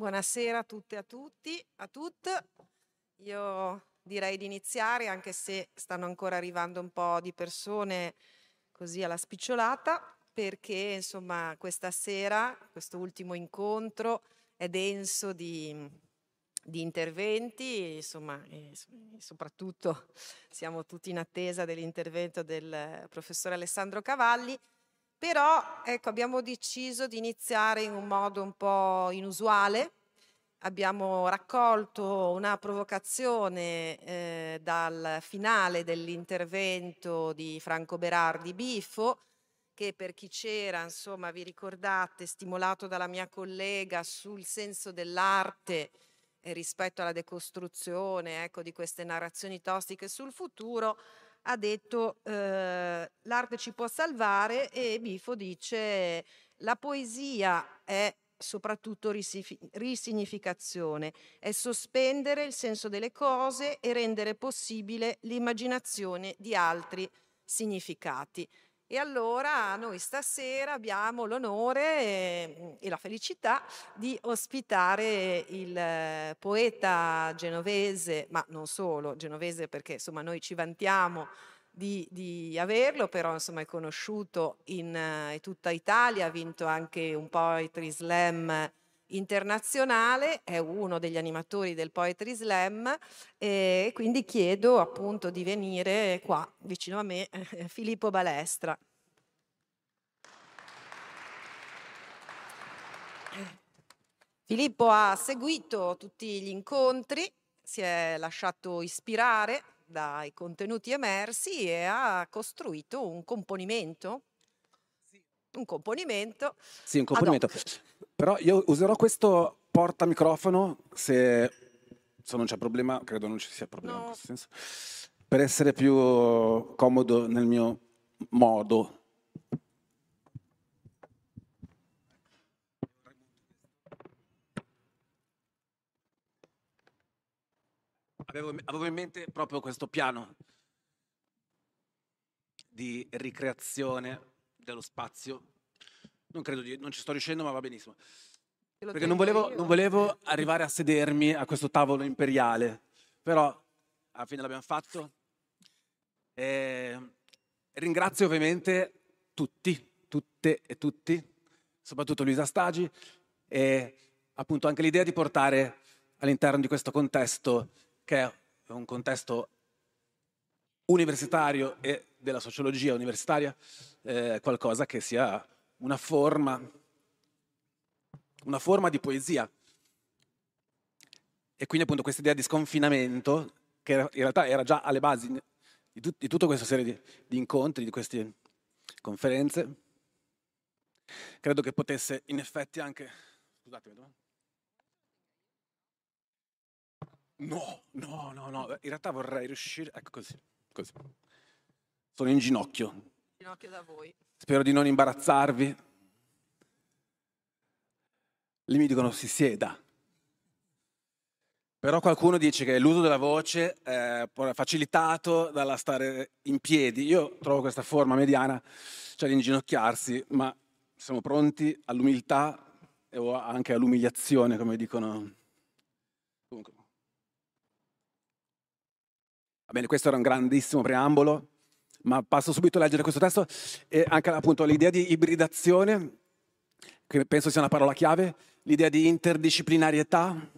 buonasera a tutte e a tutti, a tutte. Io direi di iniziare, anche se stanno ancora arrivando un po' di persone così alla spicciolata, perché insomma questa sera, questo ultimo incontro è denso di, di interventi, insomma, e soprattutto siamo tutti in attesa dell'intervento del professore Alessandro Cavalli però ecco, abbiamo deciso di iniziare in un modo un po' inusuale. Abbiamo raccolto una provocazione eh, dal finale dell'intervento di Franco Berardi Bifo, che per chi c'era, insomma, vi ricordate, stimolato dalla mia collega sul senso dell'arte rispetto alla decostruzione ecco, di queste narrazioni tossiche sul futuro, ha detto eh, l'arte ci può salvare e Bifo dice la poesia è soprattutto risignificazione, è sospendere il senso delle cose e rendere possibile l'immaginazione di altri significati. E allora noi stasera abbiamo l'onore e, e la felicità di ospitare il eh, poeta genovese, ma non solo genovese perché insomma noi ci vantiamo di, di averlo, però insomma è conosciuto in, eh, in tutta Italia, ha vinto anche un Poetry Slam internazionale, è uno degli animatori del Poetry Slam e quindi chiedo appunto di venire qua vicino a me eh, Filippo Balestra. Filippo ha seguito tutti gli incontri, si è lasciato ispirare dai contenuti emersi e ha costruito un componimento. Un componimento. Sì, un componimento. Però io userò questo portamicrofono se, se non c'è problema, credo non ci sia problema no. in questo senso, per essere più comodo nel mio modo. Avevo, avevo in mente proprio questo piano di ricreazione dello spazio non credo di, non ci sto riuscendo, ma va benissimo. Perché non volevo, non volevo, arrivare a sedermi a questo tavolo imperiale, però alla fine l'abbiamo fatto. E ringrazio ovviamente tutti, tutte e tutti, soprattutto Luisa Stagi, e appunto anche l'idea di portare all'interno di questo contesto, che è un contesto universitario e della sociologia universitaria, eh, qualcosa che sia una forma, una forma di poesia. E quindi appunto questa idea di sconfinamento, che in realtà era già alle basi di, tut- di tutta questa serie di, di incontri, di queste conferenze, credo che potesse in effetti anche... Scusatemi? No, no, no, no, in realtà vorrei riuscire... Ecco così, così. Sono in ginocchio. Ginocchio da voi. Spero di non imbarazzarvi. Lì mi dicono si sieda. Però qualcuno dice che l'uso della voce è facilitato dalla stare in piedi. Io trovo questa forma mediana, cioè di inginocchiarsi, ma siamo pronti all'umiltà e anche all'umiliazione, come dicono. Comunque. Va bene, questo era un grandissimo preambolo ma passo subito a leggere questo testo. E anche appunto l'idea di ibridazione, che penso sia una parola chiave, l'idea di interdisciplinarietà,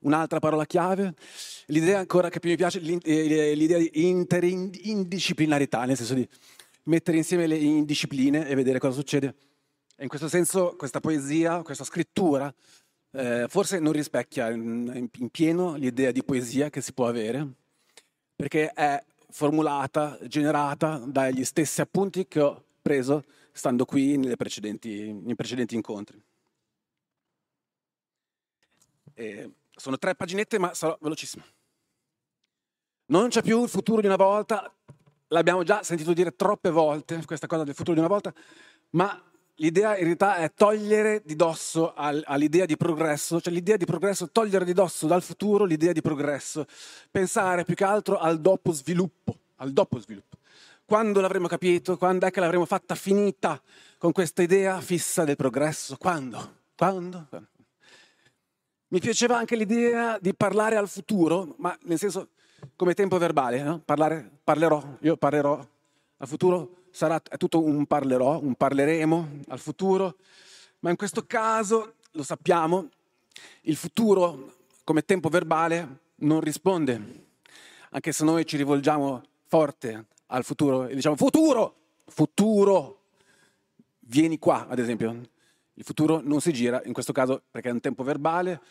un'altra parola chiave, l'idea ancora che più mi piace, eh, l'idea di interindisciplinarità, nel senso di mettere insieme le indiscipline e vedere cosa succede. E in questo senso questa poesia, questa scrittura, eh, forse non rispecchia in, in pieno l'idea di poesia che si può avere, perché è formulata, generata dagli stessi appunti che ho preso stando qui precedenti, nei precedenti incontri. E sono tre paginette, ma sarò velocissimo. Non c'è più il futuro di una volta, l'abbiamo già sentito dire troppe volte, questa cosa del futuro di una volta, ma l'idea in realtà è togliere di dosso all'idea di progresso, cioè l'idea di progresso, togliere di dosso dal futuro l'idea di progresso, pensare più che altro al dopo sviluppo, al dopo sviluppo. Quando l'avremo capito? Quando è che l'avremo fatta finita con questa idea fissa del progresso? Quando? Quando? Mi piaceva anche l'idea di parlare al futuro, ma nel senso come tempo verbale, no? Parlare, parlerò, io parlerò al futuro, sarà tutto un parlerò, un parleremo al futuro, ma in questo caso, lo sappiamo, il futuro come tempo verbale non risponde, anche se noi ci rivolgiamo forte al futuro e diciamo futuro, futuro, vieni qua, ad esempio. Il futuro non si gira, in questo caso perché è un tempo verbale,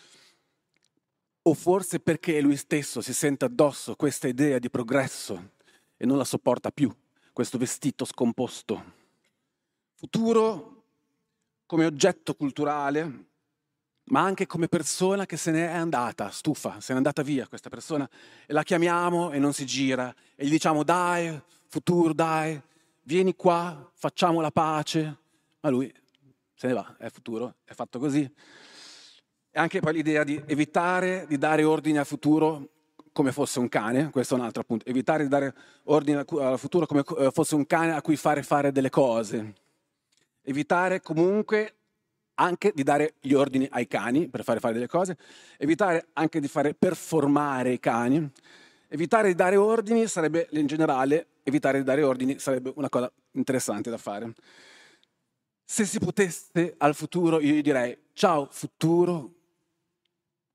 o forse perché lui stesso si sente addosso questa idea di progresso e non la sopporta più, questo vestito scomposto. Futuro come oggetto culturale, ma anche come persona che se n'è andata, stufa, se n'è andata via questa persona e la chiamiamo e non si gira e gli diciamo dai, futuro, dai, vieni qua, facciamo la pace, ma lui se ne va, è futuro, è fatto così. E anche poi l'idea di evitare di dare ordine al futuro come fosse un cane, questo è un altro punto, evitare di dare ordine al futuro come eh, fosse un cane a cui fare fare delle cose. Evitare comunque anche di dare gli ordini ai cani per fare fare delle cose, evitare anche di fare performare i cani, evitare di dare ordini sarebbe in generale, evitare di dare ordini sarebbe una cosa interessante da fare. Se si potesse al futuro, io gli direi, ciao futuro,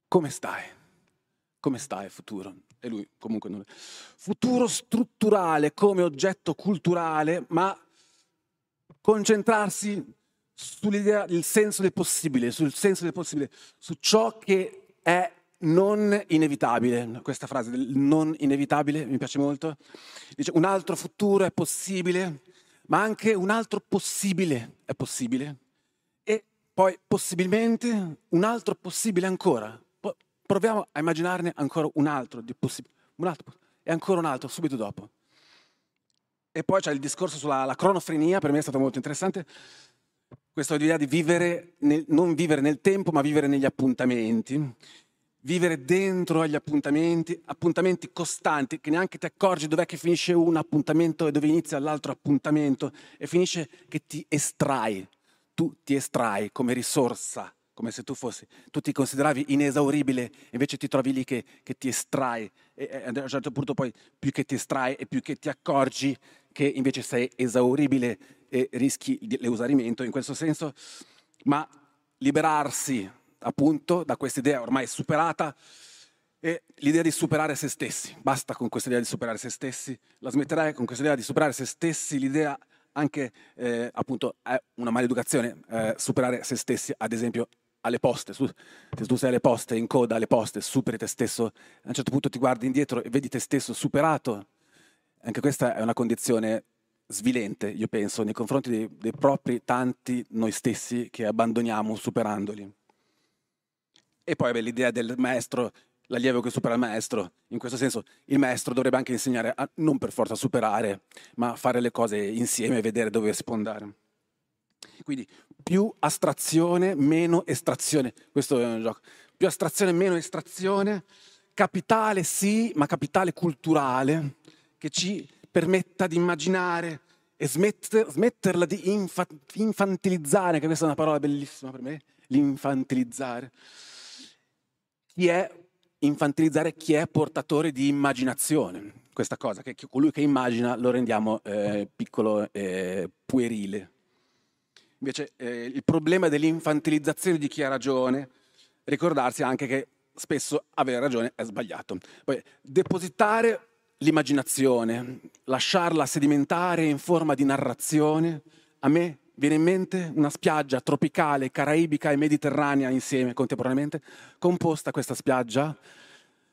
come stai? Come stai futuro? E lui comunque non. Futuro strutturale come oggetto culturale, ma concentrarsi sull'idea del senso del possibile, sul senso del possibile, su ciò che è non inevitabile. Questa frase del non inevitabile mi piace molto. Dice un altro futuro è possibile ma anche un altro possibile è possibile e poi possibilmente un altro possibile ancora. Proviamo a immaginarne ancora un altro di possibile, un altro e ancora un altro subito dopo. E poi c'è il discorso sulla cronofrenia, per me è stato molto interessante, questa idea di vivere, nel, non vivere nel tempo, ma vivere negli appuntamenti. Vivere dentro agli appuntamenti, appuntamenti costanti, che neanche ti accorgi dov'è che finisce un appuntamento e dove inizia l'altro appuntamento e finisce che ti estrai, tu ti estrai come risorsa, come se tu fossi, tu ti consideravi inesauribile, invece ti trovi lì che, che ti estrai e, a un certo punto poi più che ti estrai e più che ti accorgi che invece sei esauribile e rischi l'esaurimento in questo senso, ma liberarsi appunto da questa idea ormai superata e l'idea di superare se stessi. Basta con questa idea di superare se stessi, la smetterai con questa idea di superare se stessi, l'idea anche eh, appunto è una maleducazione eh, superare se stessi, ad esempio alle poste, se tu sei alle poste, in coda alle poste, superi te stesso, a un certo punto ti guardi indietro e vedi te stesso superato. Anche questa è una condizione svilente, io penso, nei confronti dei, dei propri tanti noi stessi che abbandoniamo superandoli. E poi beh, l'idea del maestro, l'allievo che supera il maestro, in questo senso il maestro dovrebbe anche insegnare a non per forza superare, ma fare le cose insieme e vedere dove si può andare. Quindi più astrazione, meno estrazione. Questo è un gioco. Più astrazione, meno estrazione. Capitale sì, ma capitale culturale che ci permetta di immaginare e smetter, smetterla di infa, infantilizzare, che questa è una parola bellissima per me, l'infantilizzare chi è infantilizzare chi è portatore di immaginazione. Questa cosa, che colui che immagina lo rendiamo eh, piccolo e puerile. Invece eh, il problema dell'infantilizzazione di chi ha ragione, ricordarsi anche che spesso avere ragione è sbagliato. Poi depositare l'immaginazione, lasciarla sedimentare in forma di narrazione, a me viene in mente una spiaggia tropicale, caraibica e mediterranea insieme contemporaneamente, composta questa spiaggia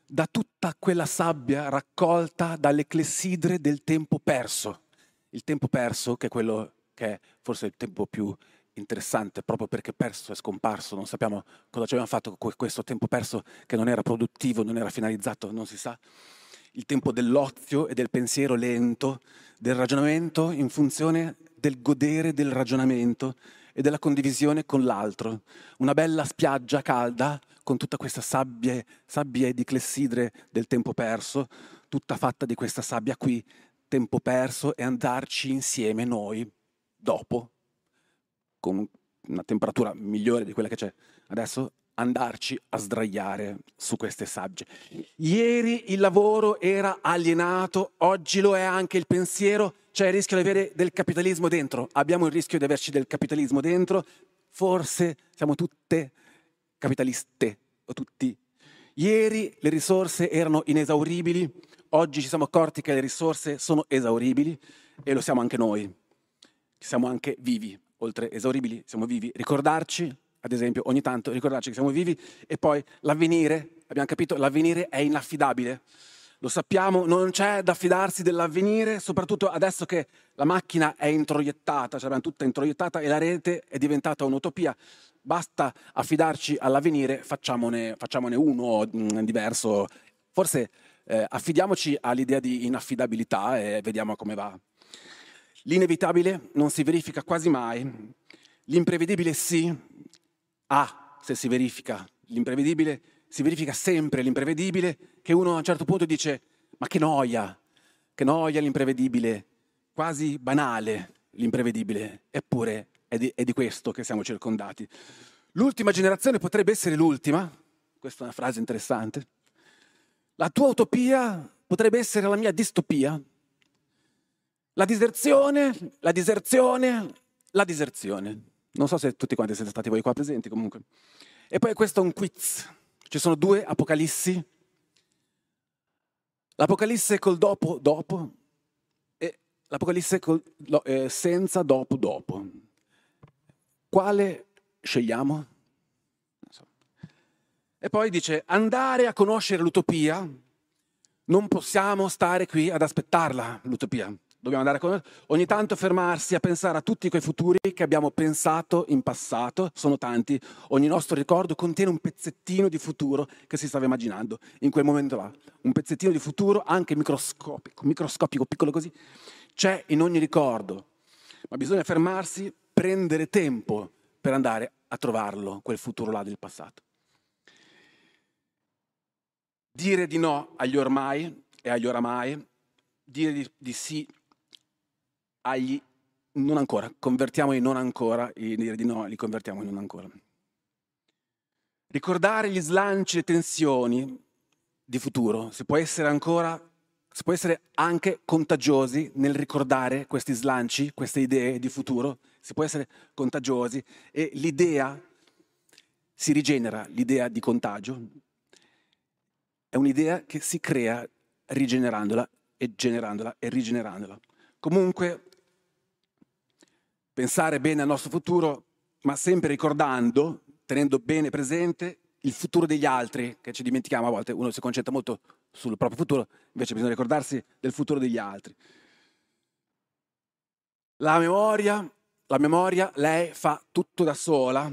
da tutta quella sabbia raccolta dalle clessidre del tempo perso. Il tempo perso, che è quello che è forse il tempo più interessante, proprio perché perso è scomparso, non sappiamo cosa ci avevano fatto con questo tempo perso che non era produttivo, non era finalizzato, non si sa. Il tempo dell'ozio e del pensiero lento, del ragionamento in funzione del godere del ragionamento e della condivisione con l'altro. Una bella spiaggia calda con tutta questa sabbia, sabbia di clessidre del tempo perso, tutta fatta di questa sabbia qui, tempo perso, e andarci insieme noi dopo, con una temperatura migliore di quella che c'è adesso, andarci a sdraiare su queste sabbie. Ieri il lavoro era alienato, oggi lo è anche il pensiero, c'è il rischio di avere del capitalismo dentro. Abbiamo il rischio di averci del capitalismo dentro, forse siamo tutte capitaliste o tutti. Ieri le risorse erano inesauribili, oggi ci siamo accorti che le risorse sono esauribili e lo siamo anche noi. Siamo anche vivi, oltre esauribili, siamo vivi. Ricordarci ad esempio, ogni tanto ricordarci che siamo vivi e poi l'avvenire, abbiamo capito, l'avvenire è inaffidabile. Lo sappiamo, non c'è da fidarsi dell'avvenire, soprattutto adesso che la macchina è introiettata, cioè l'abbiamo tutta introiettata e la rete è diventata un'utopia. Basta affidarci all'avvenire, facciamone, facciamone uno mm, diverso. Forse eh, affidiamoci all'idea di inaffidabilità e vediamo come va. L'inevitabile non si verifica quasi mai, l'imprevedibile sì, Ah, se si verifica l'imprevedibile, si verifica sempre l'imprevedibile, che uno a un certo punto dice, ma che noia, che noia l'imprevedibile, quasi banale l'imprevedibile, eppure è di, è di questo che siamo circondati. L'ultima generazione potrebbe essere l'ultima, questa è una frase interessante, la tua utopia potrebbe essere la mia distopia, la diserzione, la diserzione, la diserzione. Non so se tutti quanti siete stati voi qua presenti comunque. E poi questo è un quiz. Ci sono due Apocalissi. L'Apocalisse col dopo dopo e l'Apocalisse col, eh, senza dopo dopo. Quale scegliamo? So. E poi dice andare a conoscere l'utopia. Non possiamo stare qui ad aspettarla, l'utopia dobbiamo andare con... Ogni tanto fermarsi a pensare a tutti quei futuri che abbiamo pensato in passato, sono tanti. Ogni nostro ricordo contiene un pezzettino di futuro che si stava immaginando in quel momento là. Un pezzettino di futuro anche microscopico, microscopico, piccolo così, c'è in ogni ricordo. Ma bisogna fermarsi, prendere tempo per andare a trovarlo, quel futuro là del passato. Dire di no agli ormai e agli oramai, dire di, di sì agli non ancora, convertiamo i non ancora, i dire di no li convertiamo in non ancora. Ricordare gli slanci, le tensioni di futuro, si può essere ancora, si può essere anche contagiosi nel ricordare questi slanci, queste idee di futuro, si può essere contagiosi e l'idea si rigenera, l'idea di contagio, è un'idea che si crea rigenerandola e generandola e rigenerandola. Comunque pensare bene al nostro futuro, ma sempre ricordando, tenendo bene presente il futuro degli altri, che ci dimentichiamo a volte, uno si concentra molto sul proprio futuro, invece bisogna ricordarsi del futuro degli altri. La memoria, la memoria, lei fa tutto da sola,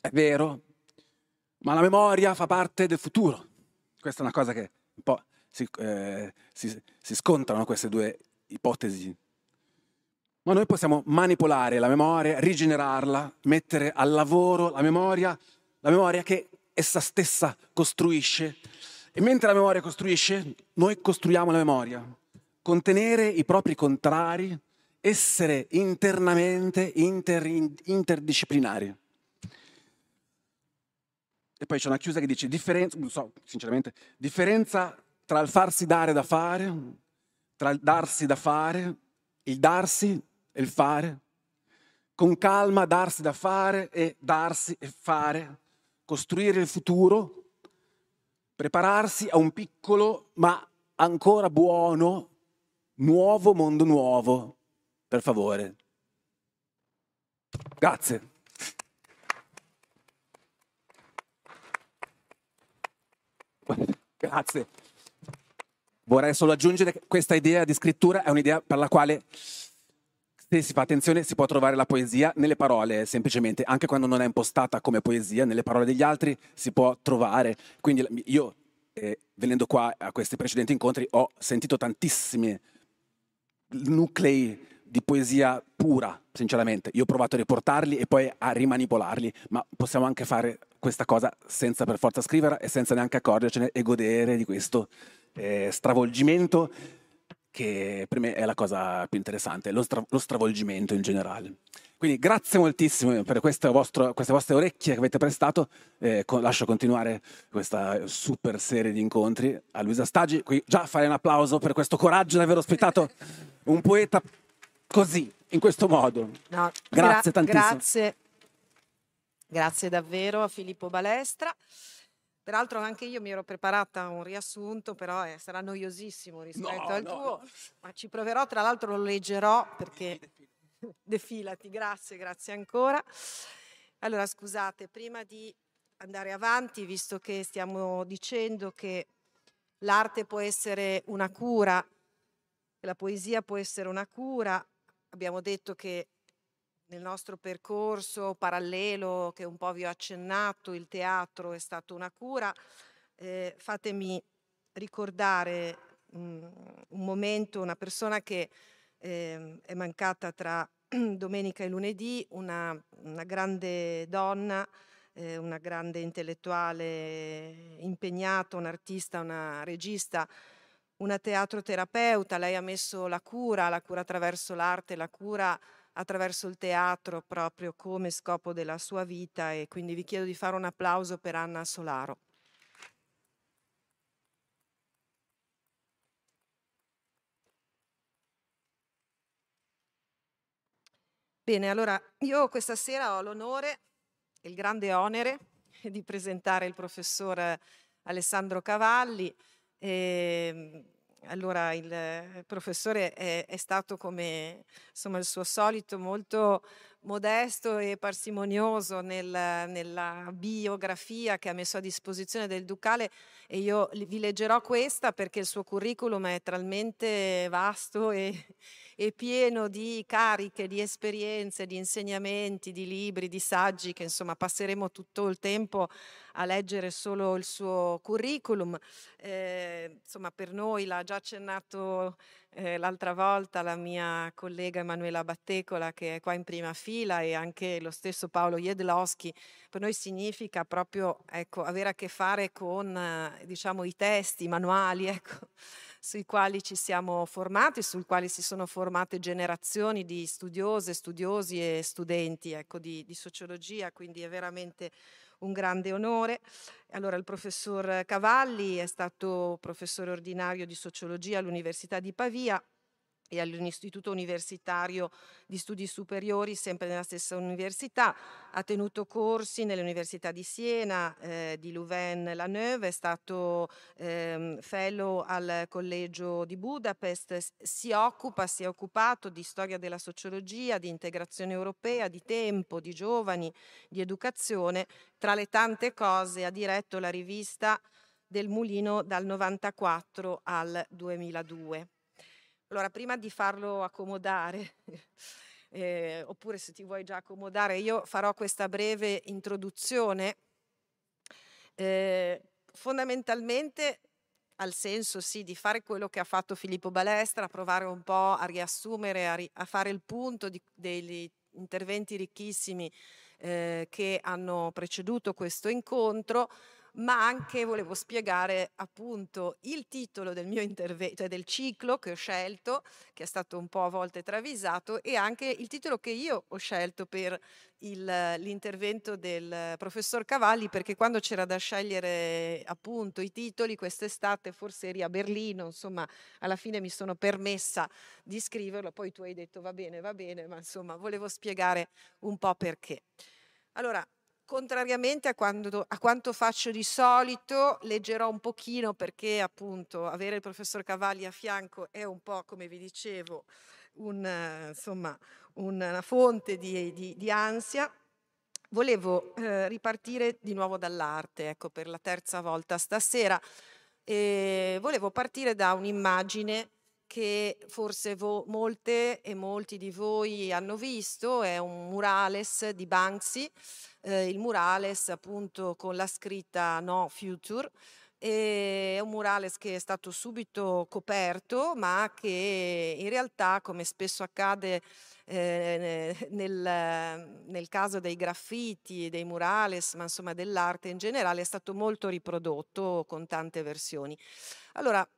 è vero, ma la memoria fa parte del futuro. Questa è una cosa che un po' si, eh, si, si scontrano queste due ipotesi ma noi possiamo manipolare la memoria, rigenerarla, mettere al lavoro la memoria, la memoria che essa stessa costruisce. E mentre la memoria costruisce, noi costruiamo la memoria. Contenere i propri contrari, essere internamente inter, interdisciplinari. E poi c'è una chiusa che dice differenza, non so, sinceramente, differenza tra il farsi dare da fare, tra il darsi da fare, il darsi il fare, con calma darsi da fare e darsi e fare, costruire il futuro, prepararsi a un piccolo ma ancora buono, nuovo mondo nuovo, per favore. Grazie. Grazie. Vorrei solo aggiungere che questa idea di scrittura è un'idea per la quale se si fa attenzione si può trovare la poesia nelle parole, semplicemente, anche quando non è impostata come poesia, nelle parole degli altri si può trovare. Quindi io, eh, venendo qua a questi precedenti incontri, ho sentito tantissimi nuclei di poesia pura, sinceramente. Io ho provato a riportarli e poi a rimanipolarli, ma possiamo anche fare questa cosa senza per forza scriverla e senza neanche accorgercene e godere di questo eh, stravolgimento che per me è la cosa più interessante, lo, stra- lo stravolgimento in generale. Quindi grazie moltissimo per vostro, queste vostre orecchie che avete prestato. Eh, con, lascio continuare questa super serie di incontri a Luisa Staggi. Qui già fare un applauso per questo coraggio di aver ospitato un poeta così, in questo modo. No, grazie gra- tantissimo. Grazie. grazie davvero a Filippo Balestra. Peraltro anche io mi ero preparata un riassunto, però eh, sarà noiosissimo rispetto no, al no, tuo, no. ma ci proverò, tra l'altro lo leggerò perché defilati, grazie, grazie ancora. Allora scusate, prima di andare avanti, visto che stiamo dicendo che l'arte può essere una cura, la poesia può essere una cura, abbiamo detto che nel nostro percorso parallelo che un po' vi ho accennato, il teatro è stato una cura. Eh, fatemi ricordare um, un momento, una persona che eh, è mancata tra domenica e lunedì, una, una grande donna, eh, una grande intellettuale impegnata, un artista, una regista, una teatroterapeuta. Lei ha messo la cura, la cura attraverso l'arte, la cura attraverso il teatro proprio come scopo della sua vita e quindi vi chiedo di fare un applauso per Anna Solaro. Bene, allora io questa sera ho l'onore e il grande onere di presentare il professor Alessandro Cavalli. E, ehm, allora il professore è, è, stato come insomma il suo solito molto modesto e parsimonioso nel, nella biografia che ha messo a disposizione del Ducale e io vi leggerò questa perché il suo curriculum è talmente vasto e, e pieno di cariche, di esperienze, di insegnamenti, di libri, di saggi che insomma passeremo tutto il tempo a leggere solo il suo curriculum. Eh, insomma per noi l'ha già accennato eh, l'altra volta la mia collega Emanuela Battecola che è qua in prima fila e anche lo stesso Paolo Jedlowski, per noi significa proprio ecco, avere a che fare con eh, diciamo, i testi, i manuali, ecco, sui quali ci siamo formati, sui quali si sono formate generazioni di studiose, studiosi e studenti ecco, di, di sociologia, quindi è veramente un grande onore. Allora, il professor Cavalli è stato professore ordinario di sociologia all'Università di Pavia e all'Istituto Universitario di Studi Superiori, sempre nella stessa università. Ha tenuto corsi nelle università di Siena, eh, di Louvain-la-Neuve, è stato eh, fellow al Collegio di Budapest, si occupa, si è occupato di storia della sociologia, di integrazione europea, di tempo, di giovani, di educazione. Tra le tante cose ha diretto la rivista del Mulino dal 94 al 2002. Allora, prima di farlo accomodare, eh, oppure se ti vuoi già accomodare, io farò questa breve introduzione. Eh, fondamentalmente al senso sì di fare quello che ha fatto Filippo Balestra, provare un po' a riassumere, a, ri- a fare il punto di, degli interventi ricchissimi eh, che hanno preceduto questo incontro, ma anche volevo spiegare appunto il titolo del mio intervento, cioè del ciclo che ho scelto, che è stato un po' a volte travisato, e anche il titolo che io ho scelto per il, l'intervento del professor Cavalli, perché quando c'era da scegliere appunto i titoli, quest'estate forse eri a Berlino, insomma, alla fine mi sono permessa di scriverlo, poi tu hai detto va bene, va bene, ma insomma, volevo spiegare un po' perché. Allora, contrariamente a, quando, a, quanto faccio di solito, leggerò un pochino perché appunto avere il professor Cavalli a fianco è un po', come vi dicevo, un, insomma, una fonte di, di, di ansia. Volevo eh, ripartire di nuovo dall'arte, ecco, per la terza volta stasera. E volevo partire da un'immagine che forse vo- molte e molti di voi hanno visto, è un murales di Banksy, eh, il murales appunto con la scritta No Future. È un murales che è stato subito coperto, ma che in realtà, come spesso accade eh, nel, nel, caso dei graffiti, dei murales, ma insomma dell'arte in generale, è stato molto riprodotto con tante versioni. Allora,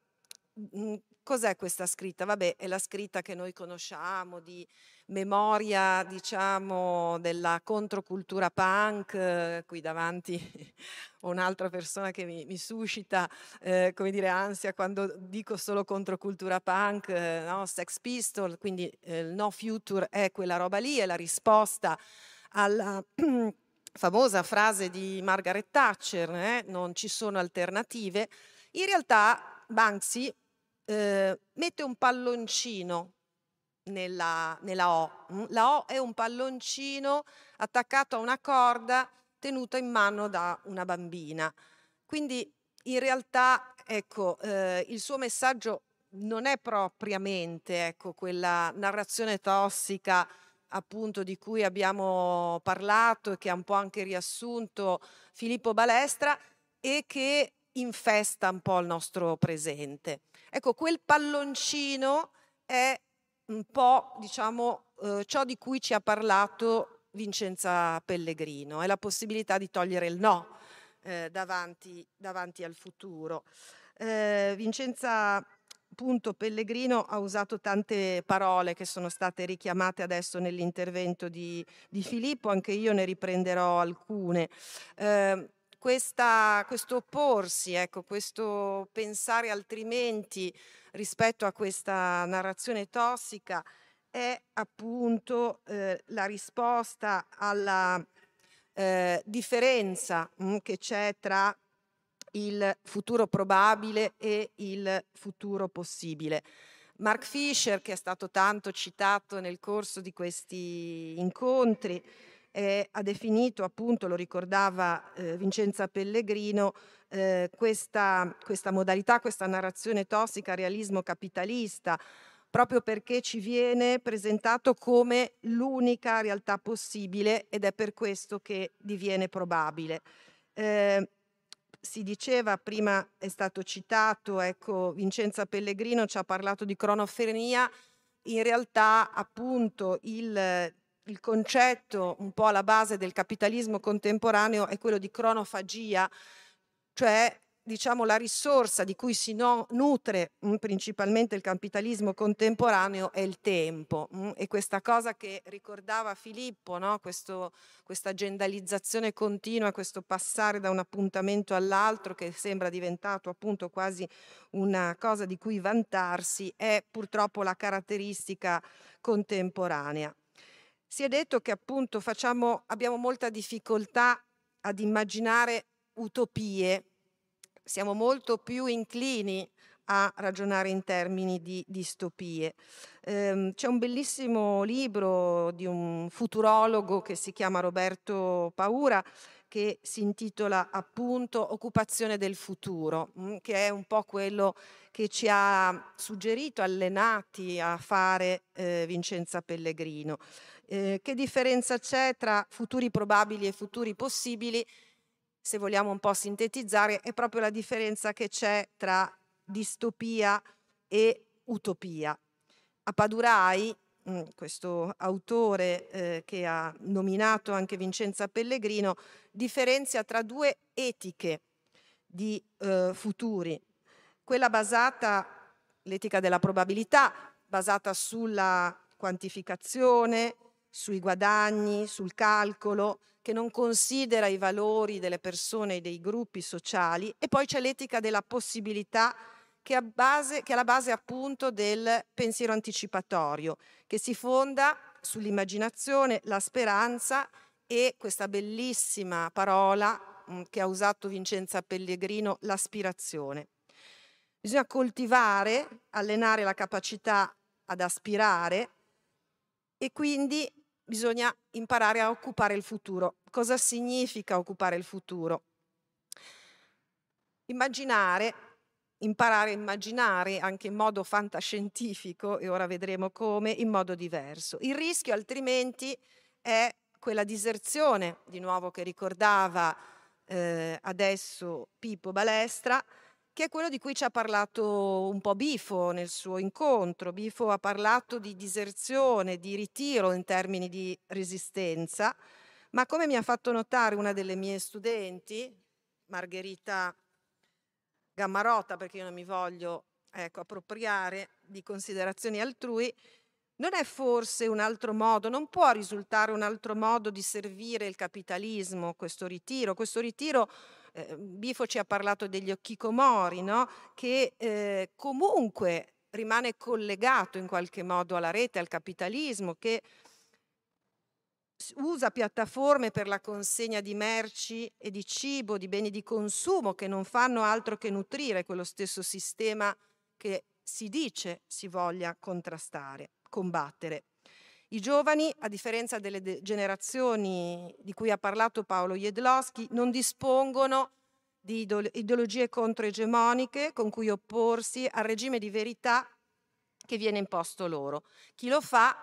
Cos'è questa scritta? Vabbè, è la scritta che noi conosciamo di memoria, diciamo, della controcultura punk, qui davanti ho un'altra persona che mi, mi suscita, eh, come dire, ansia quando dico solo controcultura punk, eh, no? Sex Pistol, quindi eh, il no future è quella roba lì, è la risposta alla famosa frase di Margaret Thatcher, eh, non ci sono alternative, in realtà Banksy eh, mette un palloncino nella, nella, O. Mm, la O è un palloncino attaccato a una corda tenuta in mano da una bambina. Quindi in realtà ecco, eh, il suo messaggio non è propriamente ecco, quella narrazione tossica appunto di cui abbiamo parlato e che ha un po' anche riassunto Filippo Balestra e che infesta un po' il nostro presente. Ecco, quel palloncino è un po', diciamo, eh, ciò di cui ci ha parlato Vincenza Pellegrino, è la possibilità di togliere il no eh, davanti, davanti, al futuro. Eh, Vincenza appunto Pellegrino ha usato tante parole che sono state richiamate adesso nell'intervento di, di Filippo, anche io ne riprenderò alcune. Eh, questa, questo opporsi, ecco, questo pensare altrimenti rispetto a questa narrazione tossica è appunto eh, la risposta alla eh, differenza mh, mm, che c'è tra il futuro probabile e il futuro possibile. Mark Fisher, che è stato tanto citato nel corso di questi incontri, eh, ha definito, appunto, lo ricordava eh, Vincenza Pellegrino, eh, questa, questa modalità, questa narrazione tossica, realismo capitalista, proprio perché ci viene presentato come l'unica realtà possibile ed è per questo che diviene probabile. Eh, si diceva, prima è stato citato, ecco, Vincenza Pellegrino ci ha parlato di cronofrenia, in realtà appunto il, il concetto un po' alla base del capitalismo contemporaneo è quello di cronofagia, cioè diciamo, la risorsa di cui si no, nutre mh, mm, principalmente il capitalismo contemporaneo è il tempo mh, mm, e questa cosa che ricordava Filippo, no? questa agendalizzazione continua, questo passare da un appuntamento all'altro che sembra diventato appunto quasi una cosa di cui vantarsi, è purtroppo la caratteristica contemporanea. Si è detto che appunto facciamo, abbiamo molta difficoltà ad immaginare utopie siamo molto più inclini a ragionare in termini di distopie. Eh, c'è un bellissimo libro di un futurologo che si chiama Roberto Paura che si intitola appunto Occupazione del futuro, mm, che è un po' quello che ci ha suggerito, allenati a fare eh, Vincenza Pellegrino. Eh, che differenza c'è tra futuri probabili e futuri possibili? se vogliamo un po' sintetizzare, è proprio la differenza che c'è tra distopia e utopia. A Padurai, mm, questo autore eh, che ha nominato anche Vincenza Pellegrino, differenzia tra due etiche di eh, futuri. Quella basata, l'etica della probabilità, basata sulla quantificazione, sui guadagni, sul calcolo, che non considera i valori delle persone e dei gruppi sociali e poi c'è l'etica della possibilità che, è, base, che è la base appunto del pensiero anticipatorio, che si fonda sull'immaginazione, la speranza e questa bellissima parola mm, che ha usato Vincenza Pellegrino, l'aspirazione. Bisogna coltivare, allenare la capacità ad aspirare e quindi bisogna imparare a occupare il futuro. Cosa significa occupare il futuro? Immaginare, imparare a immaginare anche in modo fantascientifico, e ora vedremo come, in modo diverso. Il rischio altrimenti è quella diserzione, di nuovo che ricordava eh, adesso Pippo Balestra, che è quello di cui ci ha parlato un po' Bifo nel suo incontro. Bifo ha parlato di diserzione, di ritiro in termini di resistenza, ma come mi ha fatto notare una delle mie studenti, Margherita Gammarotta, perché io non mi voglio ecco, appropriare di considerazioni altrui, non è forse un altro modo, non può risultare un altro modo di servire il capitalismo, questo ritiro? Questo ritiro, eh, Bifo ci ha parlato degli occhikomori, no? che eh, comunque rimane collegato in qualche modo alla rete, al capitalismo, che usa piattaforme per la consegna di merci e di cibo, di beni di consumo che non fanno altro che nutrire quello stesso sistema che si dice si voglia contrastare, combattere. I giovani, a differenza delle generazioni di cui ha parlato Paolo Jedlowski, non dispongono di ideologie controegemoniche con cui opporsi al regime di verità che viene imposto loro. Chi lo fa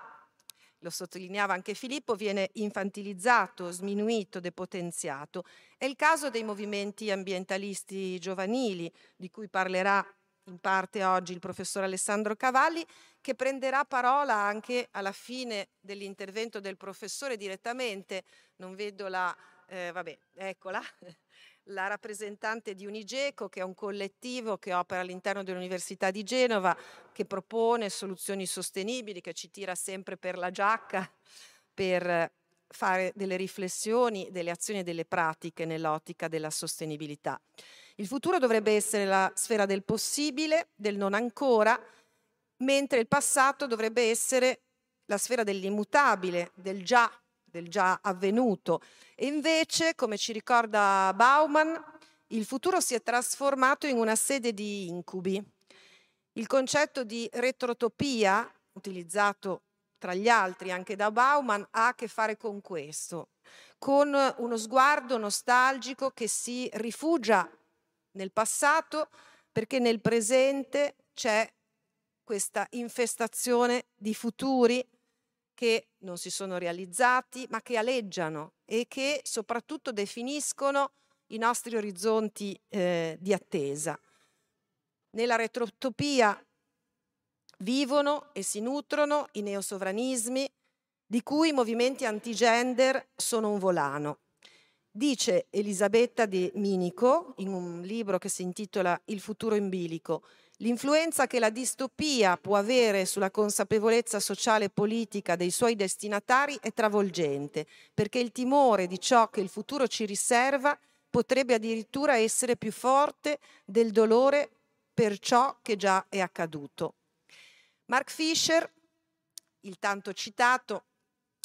lo sottolineava anche Filippo, viene infantilizzato, sminuito, depotenziato. È il caso dei movimenti ambientalisti giovanili, di cui parlerà in parte oggi il professor Alessandro Cavalli, che prenderà parola anche alla fine dell'intervento del professore direttamente. Non vedo la... Eh, vabbè, eccola la rappresentante di Unigeco, che è un collettivo che opera all'interno dell'Università di Genova, che propone soluzioni sostenibili, che ci tira sempre per la giacca per fare delle riflessioni, delle azioni e delle pratiche nell'ottica della sostenibilità. Il futuro dovrebbe essere la sfera del possibile, del non ancora, mentre il passato dovrebbe essere la sfera dell'immutabile, del già del già avvenuto. E invece, come ci ricorda Bauman, il futuro si è trasformato in una sede di incubi. Il concetto di retrotopia, utilizzato tra gli altri anche da Bauman, ha a che fare con questo, con uno sguardo nostalgico che si rifugia nel passato perché nel presente c'è questa infestazione di futuri che non si sono realizzati, ma che aleggiano e che soprattutto definiscono i nostri orizzonti eh, di attesa. Nella retrotopia vivono e si nutrono i neosovranismi di cui i movimenti antigender sono un volano. Dice Elisabetta De Minico in un libro che si intitola Il futuro in bilico, L'influenza che la distopia può avere sulla consapevolezza sociale e politica dei suoi destinatari è travolgente, perché il timore di ciò che il futuro ci riserva potrebbe addirittura essere più forte del dolore per ciò che già è accaduto. Mark Fisher, il tanto citato,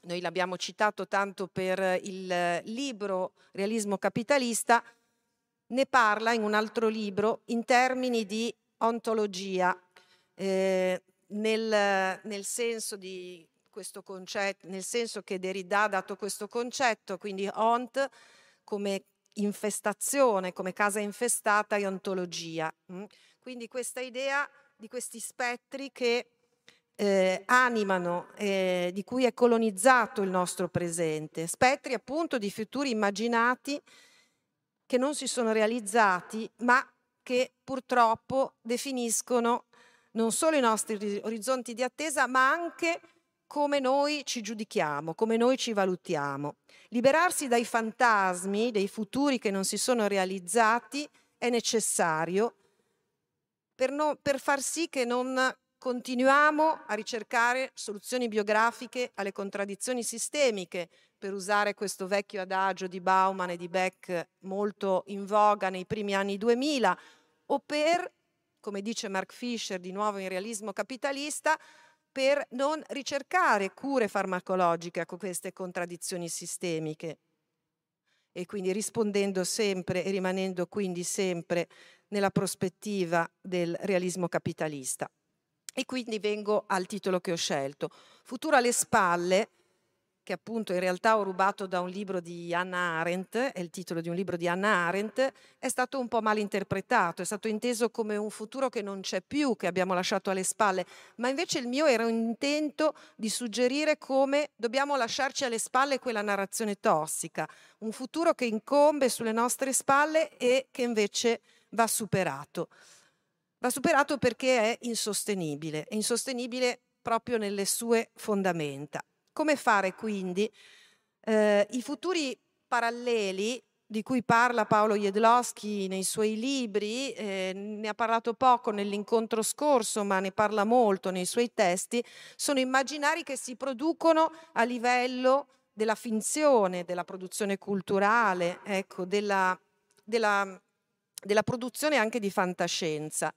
noi l'abbiamo citato tanto per il libro Realismo capitalista, ne parla in un altro libro in termini di ontologia, eh, nel, nel, senso di questo concetto, nel senso che Derrida ha dato questo concetto, quindi ont come infestazione, come casa infestata e ontologia. Mm? Quindi questa idea di questi spettri che eh, animano, eh, di cui è colonizzato il nostro presente, spettri appunto di futuri immaginati che non si sono realizzati, ma che purtroppo definiscono non solo i nostri orizzonti di attesa, ma anche come noi ci giudichiamo, come noi ci valutiamo. Liberarsi dai fantasmi, dei futuri che non si sono realizzati, è necessario per, no, per far sì che non continuiamo a ricercare soluzioni biografiche alle contraddizioni sistemiche, per usare questo vecchio adagio di Bauman e di Beck molto in voga nei primi anni 2000, o per, come dice Mark Fisher di nuovo in realismo capitalista, per non ricercare cure farmacologiche a queste contraddizioni sistemiche e quindi rispondendo sempre e rimanendo quindi sempre nella prospettiva del realismo capitalista. E quindi vengo al titolo che ho scelto. Futuro alle spalle che appunto in realtà ho rubato da un libro di Anna Arendt, è il titolo di un libro di Anna Arendt, è stato un po' mal interpretato, è stato inteso come un futuro che non c'è più, che abbiamo lasciato alle spalle, ma invece il mio era un intento di suggerire come dobbiamo lasciarci alle spalle quella narrazione tossica, un futuro che incombe sulle nostre spalle e che invece va superato. Va superato perché è insostenibile, è insostenibile proprio nelle sue fondamenta. Come fare quindi? Eh, I futuri paralleli di cui parla Paolo Jedlowski nei suoi libri, eh, ne ha parlato poco nell'incontro scorso, ma ne parla molto nei suoi testi, sono immaginari che si producono a livello della finzione, della produzione culturale, ecco, della, della, della produzione anche di fantascienza.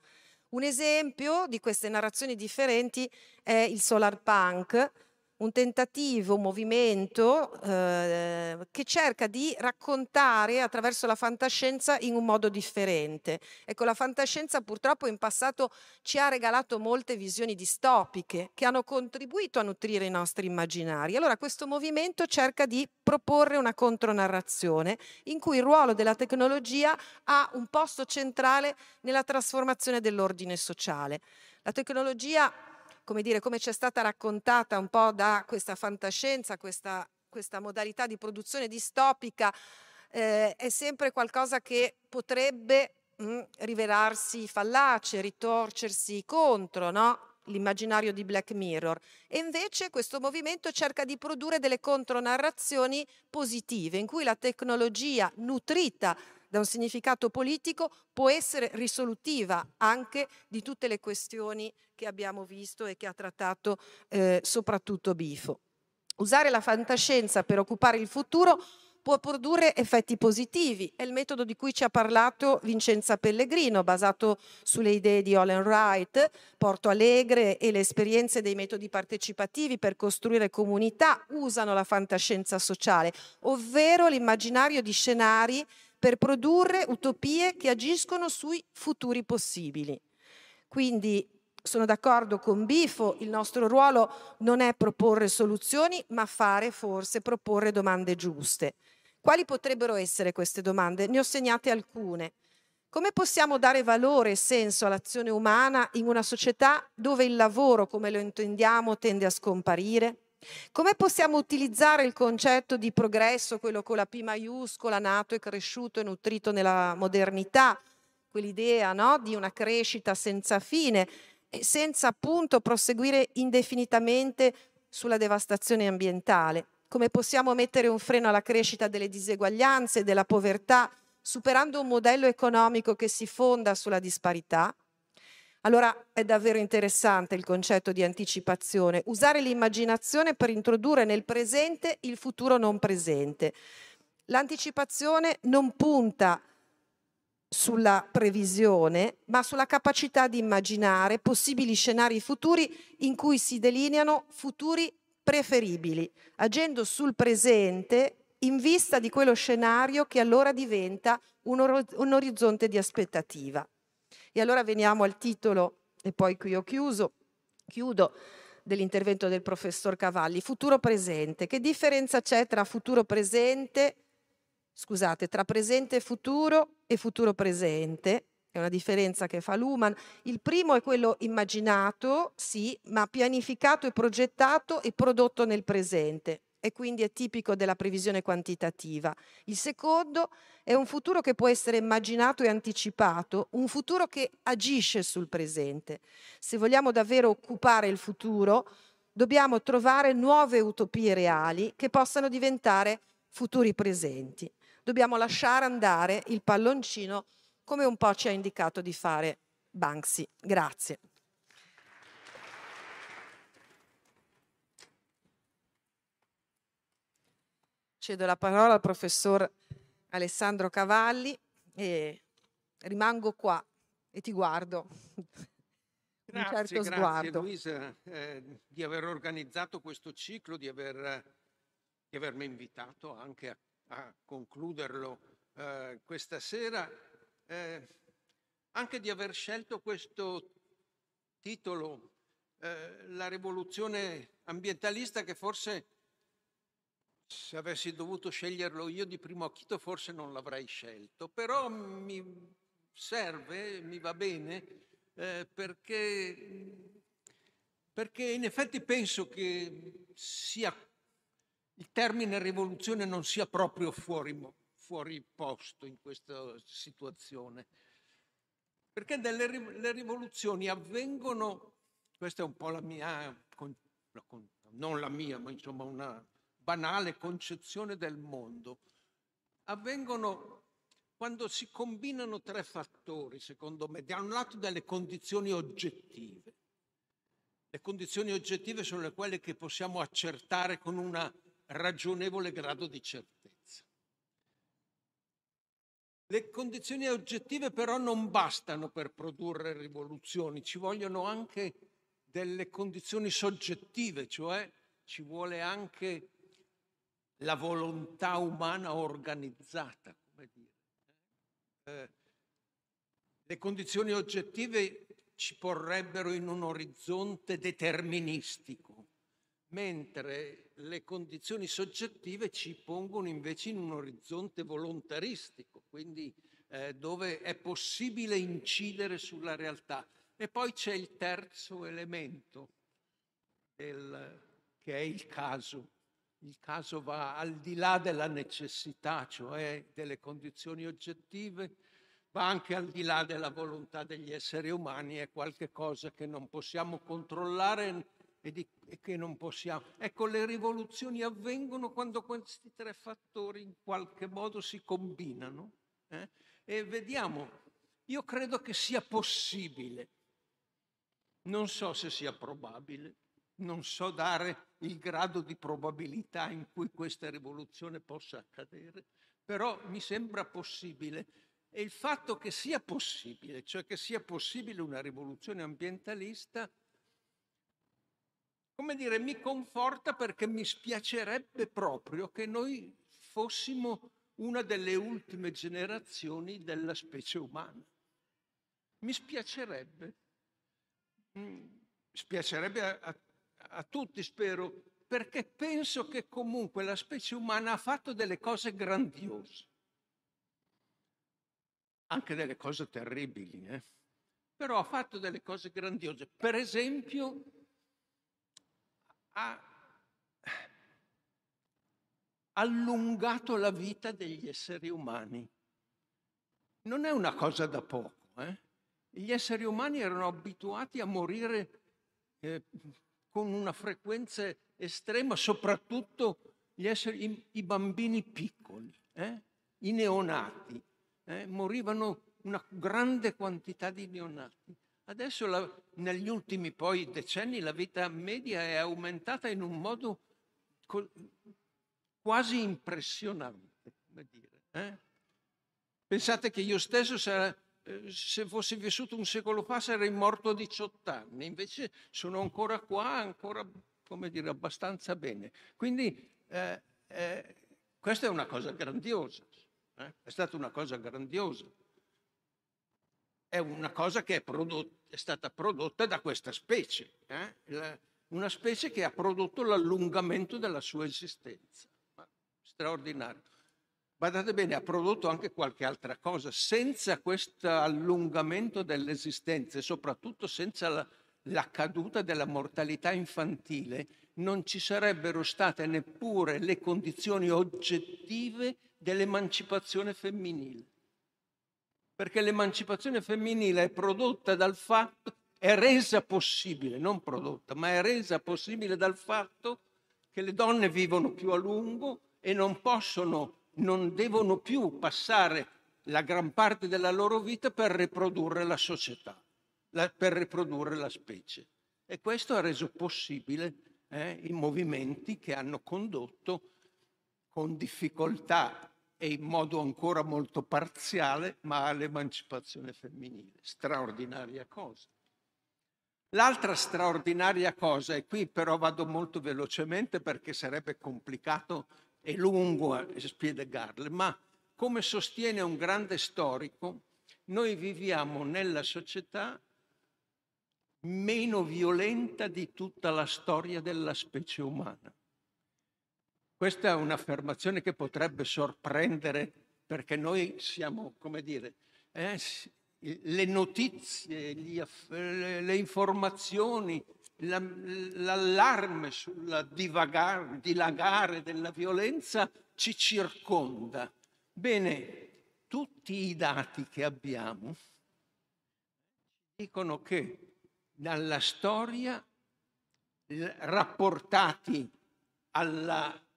Un esempio di queste narrazioni differenti è il solar punk, un tentativo, un movimento eh, che cerca di raccontare attraverso la fantascienza in un modo differente. Ecco, la fantascienza purtroppo in passato ci ha regalato molte visioni distopiche che hanno contribuito a nutrire i nostri immaginari. Allora questo movimento cerca di proporre una contronarrazione in cui il ruolo della tecnologia ha un posto centrale nella trasformazione dell'ordine sociale. La tecnologia come dire, come ci è stata raccontata un po' da questa fantascienza, questa, questa modalità di produzione distopica, eh, è sempre qualcosa che potrebbe mh, mm, rivelarsi fallace, ritorcersi contro, no? l'immaginario di Black Mirror e invece questo movimento cerca di produrre delle contronarrazioni positive in cui la tecnologia nutrita da un significato politico può essere risolutiva anche di tutte le questioni che abbiamo visto e che ha trattato eh, soprattutto Bifo. Usare la fantascienza per occupare il futuro può produrre effetti positivi. È il metodo di cui ci ha parlato Vincenza Pellegrino, basato sulle idee di Olin Wright, Porto Alegre e le esperienze dei metodi partecipativi per costruire comunità usano la fantascienza sociale, ovvero l'immaginario di scenari per produrre utopie che agiscono sui futuri possibili. Quindi sono d'accordo con Bifo, il nostro ruolo non è proporre soluzioni, ma fare forse proporre domande giuste. Quali potrebbero essere queste domande? Ne ho segnate alcune. Come possiamo dare valore e senso all'azione umana in una società dove il lavoro, come lo intendiamo, tende a scomparire? Come possiamo utilizzare il concetto di progresso, quello con la P maiuscola, nato e cresciuto e nutrito nella modernità, quell'idea no? di una crescita senza fine, senza appunto proseguire indefinitamente sulla devastazione ambientale? Come possiamo mettere un freno alla crescita delle diseguaglianze della povertà, superando un modello economico che si fonda sulla disparità? Allora è davvero interessante il concetto di anticipazione, usare l'immaginazione per introdurre nel presente il futuro non presente. L'anticipazione non punta sulla previsione, ma sulla capacità di immaginare possibili scenari futuri in cui si delineano futuri preferibili, agendo sul presente in vista di quello scenario che allora diventa un, or- un orizzonte di aspettativa. E allora veniamo al titolo, e poi qui ho chiuso, chiudo, dell'intervento del professor Cavalli, futuro presente. Che differenza c'è tra futuro presente, scusate, tra presente e futuro e futuro presente? È una differenza che fa Luhmann. Il primo è quello immaginato, sì, ma pianificato e progettato e prodotto nel presente e quindi è tipico della previsione quantitativa. Il secondo è un futuro che può essere immaginato e anticipato, un futuro che agisce sul presente. Se vogliamo davvero occupare il futuro, dobbiamo trovare nuove utopie reali che possano diventare futuri presenti. Dobbiamo lasciare andare il palloncino come un po' ci ha indicato di fare Banksy. Grazie. Cedo la parola al professor Alessandro Cavalli e rimango qua e ti guardo. Grazie, certo grazie Luisa eh, di aver organizzato questo ciclo, di, aver, di avermi invitato anche a, a concluderlo eh, questa sera, eh, anche di aver scelto questo titolo, eh, La rivoluzione ambientalista, che forse se avessi dovuto sceglierlo io di primo acchito forse non l'avrei scelto, però mi serve, mi va bene, eh, perché, perché in effetti penso che sia, il termine rivoluzione non sia proprio fuori, fuori posto in questa situazione. Perché delle, le rivoluzioni avvengono, questa è un po' la mia, non la mia, ma insomma una banale concezione del mondo, avvengono quando si combinano tre fattori, secondo me, da un lato delle condizioni oggettive. Le condizioni oggettive sono quelle che possiamo accertare con un ragionevole grado di certezza. Le condizioni oggettive però non bastano per produrre rivoluzioni, ci vogliono anche delle condizioni soggettive, cioè ci vuole anche la volontà umana organizzata, come dire. Eh, le condizioni oggettive ci porrebbero in un orizzonte deterministico, mentre le condizioni soggettive ci pongono invece in un orizzonte volontaristico, quindi eh, dove è possibile incidere sulla realtà. E poi c'è il terzo elemento, del, che è il caso. Il caso va al di là della necessità, cioè delle condizioni oggettive, va anche al di là della volontà degli esseri umani, è qualcosa che non possiamo controllare e, di, e, che non possiamo. Ecco, le rivoluzioni avvengono quando questi tre fattori in qualche modo si combinano eh? e vediamo, io credo che sia possibile, non so se sia probabile, non so dare il grado di probabilità in cui questa rivoluzione possa accadere, però mi sembra possibile. E il fatto che sia possibile, cioè che sia possibile una rivoluzione ambientalista, come dire, mi conforta perché mi spiacerebbe proprio che noi fossimo una delle ultime generazioni della specie umana. Mi spiacerebbe. Mi spiacerebbe a, a, a tutti, spero, perché penso che comunque la specie umana ha fatto delle cose grandiose, anche delle cose terribili, eh? però ha fatto delle cose grandiose. Per esempio, ha allungato la vita degli esseri umani. Non è una cosa da poco. Eh? Gli esseri umani erano abituati a morire eh, con una frequenza estrema, soprattutto esseri, i, i, bambini piccoli, eh? i neonati. Eh? Morivano una grande quantità di neonati. Adesso, la, negli ultimi poi decenni, la vita media è aumentata in un modo co- quasi impressionante. Eh? Pensate che io stesso sarà, se fossi vissuto un secolo fa sarei morto a 18 anni, invece sono ancora qua, ancora, come dire, abbastanza bene. Quindi eh, eh, questa è una cosa grandiosa, eh? è stata una cosa grandiosa. È una cosa che è, prodotta, è stata prodotta da questa specie, eh? La, una specie che ha prodotto l'allungamento della sua esistenza. Straordinario. Guardate bene, ha prodotto anche qualche altra cosa. Senza questo allungamento dell'esistenza e soprattutto senza la, la caduta della mortalità infantile, non ci sarebbero state neppure le condizioni oggettive dell'emancipazione femminile. Perché l'emancipazione femminile è prodotta dal fatto, è resa possibile, non prodotta, ma è resa possibile dal fatto che le donne vivono più a lungo e non possono non devono più passare la gran parte della loro vita per riprodurre la società, la, per riprodurre la specie. E questo ha reso possibile eh, i movimenti che hanno condotto con difficoltà e in modo ancora molto parziale, ma all'emancipazione femminile. Straordinaria cosa. L'altra straordinaria cosa, e qui però vado molto velocemente perché sarebbe complicato è lungo a spiegarle, ma come sostiene un grande storico, noi viviamo nella società meno violenta di tutta la storia della specie umana. Questa è un'affermazione che potrebbe sorprendere perché noi siamo, come dire, eh, le notizie, gli, le informazioni, l'allarme sul dilagare della violenza ci circonda. Bene, tutti i dati che abbiamo dicono che dalla storia rapportati alla,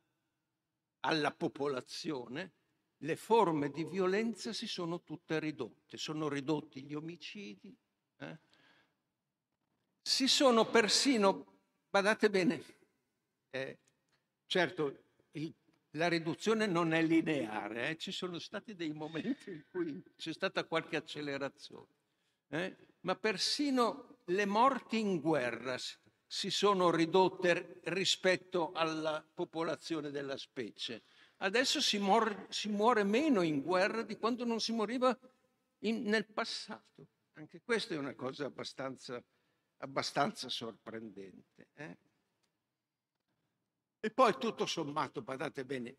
alla popolazione, le forme di violenza si sono tutte ridotte, sono ridotti gli omicidi, eh? Si sono persino, badate bene, eh, certo il, la riduzione non è lineare, eh? ci sono stati dei momenti in cui c'è stata qualche accelerazione, eh? ma persino le morti in guerra si sono ridotte rispetto alla popolazione della specie. Adesso si, muore, si muore meno in guerra di quando non si moriva in, nel passato. Anche questa è una cosa abbastanza, abbastanza sorprendente. Eh? E poi tutto sommato, badate bene,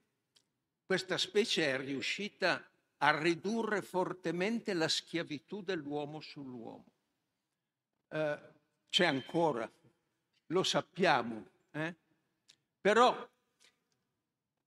questa specie è riuscita a ridurre fortemente la schiavitù dell'uomo sull'uomo. Eh, c'è ancora, lo sappiamo, eh? però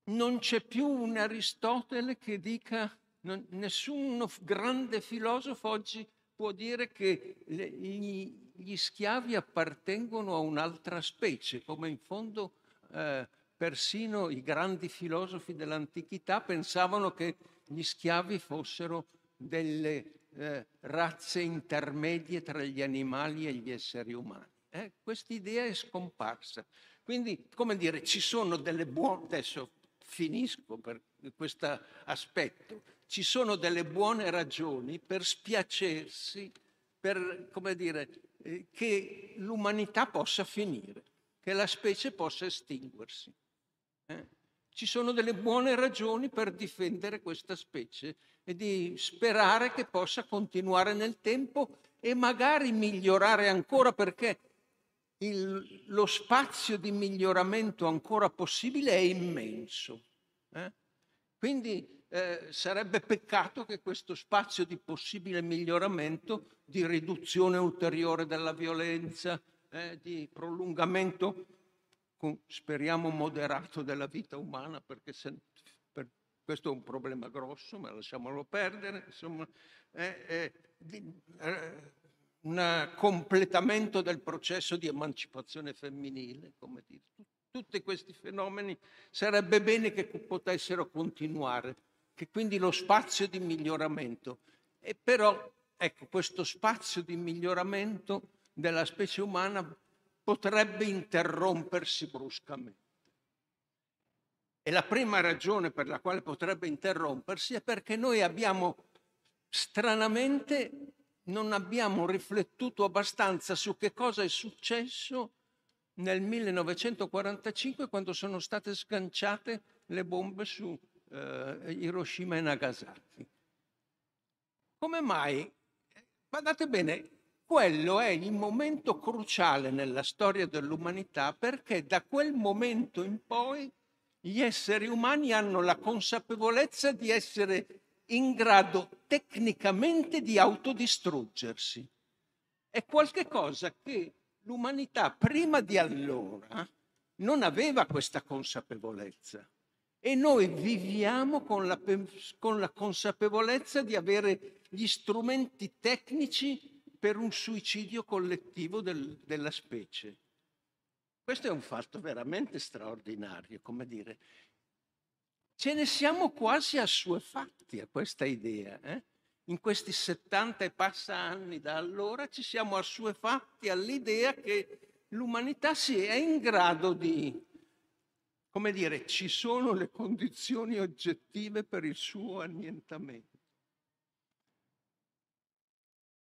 non c'è più un Aristotele che dica, non, nessun grande filosofo oggi può dire che gli, gli, schiavi appartengono a un'altra specie, come in fondo eh, persino i grandi filosofi dell'antichità pensavano che gli schiavi fossero delle eh, razze intermedie tra gli animali e gli esseri umani. Eh, Questa idea è scomparsa. Quindi, come dire, ci sono delle buone... Adesso finisco per questo aspetto. Ci sono delle buone ragioni per spiacersi, per, come dire, eh, che l'umanità possa finire, che la specie possa estinguersi. Eh? Ci sono delle buone ragioni per difendere questa specie e di sperare che possa continuare nel tempo e magari migliorare ancora perché il, lo spazio di miglioramento ancora possibile è immenso. Eh? Quindi eh, sarebbe peccato che questo spazio di possibile miglioramento, di riduzione ulteriore della violenza, eh, di prolungamento, con, speriamo moderato, della vita umana, perché se, per, questo è un problema grosso, ma lasciamolo perdere, insomma, di, eh, un completamento del processo di emancipazione femminile, come dire. Tutti questi fenomeni sarebbe bene che potessero continuare, che quindi lo spazio di miglioramento. E però, ecco, questo spazio di miglioramento della specie umana potrebbe interrompersi bruscamente. E la prima ragione per la quale potrebbe interrompersi è perché noi abbiamo stranamente non abbiamo riflettuto abbastanza su che cosa è successo nel 1945 quando sono state sganciate le bombe su eh, Hiroshima e Nagasaki. Come mai? Guardate bene, quello è il momento cruciale nella storia dell'umanità perché da quel momento in poi gli esseri umani hanno la consapevolezza di essere in grado tecnicamente di autodistruggersi. È qualcosa che l'umanità prima di allora non aveva questa consapevolezza e noi viviamo con la, con la consapevolezza di avere gli strumenti tecnici per un suicidio collettivo del, della specie. Questo è un fatto veramente straordinario, come dire, ce ne siamo quasi assuefatti a questa idea. Eh? In questi 70 e passa anni da allora ci siamo assuefatti all'idea che l'umanità si è in grado di, come dire, ci sono le condizioni oggettive per il suo annientamento.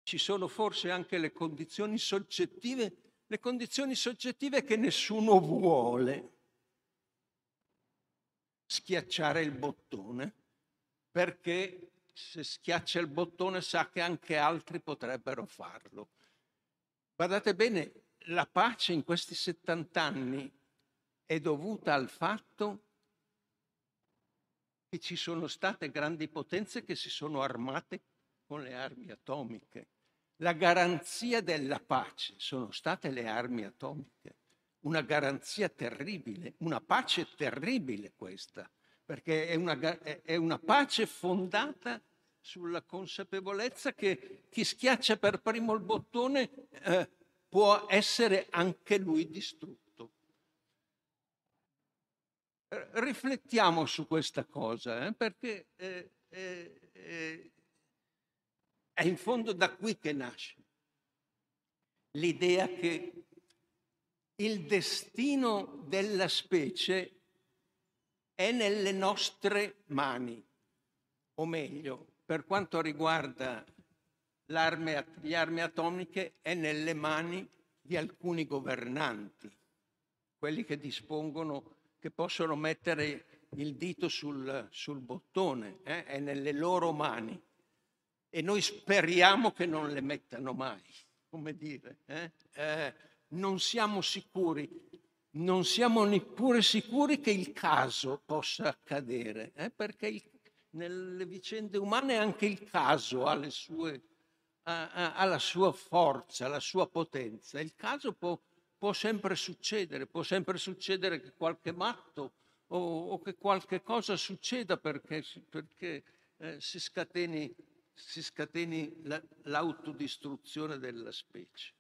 Ci sono forse anche le condizioni soggettive, le condizioni soggettive che nessuno vuole schiacciare il bottone, perché se schiaccia il bottone sa che anche altri potrebbero farlo. Guardate bene, la pace in questi 70 anni è dovuta al fatto che ci sono state grandi potenze che si sono armate con le armi atomiche. La garanzia della pace sono state le armi atomiche una garanzia terribile, una pace terribile questa, perché è una, è una pace fondata sulla consapevolezza che chi schiaccia per primo il bottone eh, può essere anche lui distrutto. Riflettiamo su questa cosa, eh, perché eh, eh, eh, è in fondo da qui che nasce l'idea che il destino della specie è nelle nostre mani, o meglio, per quanto riguarda le armi atomiche, è nelle mani di alcuni governanti, quelli che dispongono, che possono mettere il dito sul, sul bottone, eh? è nelle loro mani. E noi speriamo che non le mettano mai, come dire. Eh? Eh, non siamo sicuri non siamo neppure sicuri che il caso possa accadere, eh? perché il, nelle vicende umane anche il caso ha, sue, ha, ha, la sua forza, la sua potenza. Il caso può, può, sempre succedere, può sempre succedere che qualche matto o, o che qualche cosa succeda perché, perché eh, si scateni, si scateni la, l'autodistruzione della specie.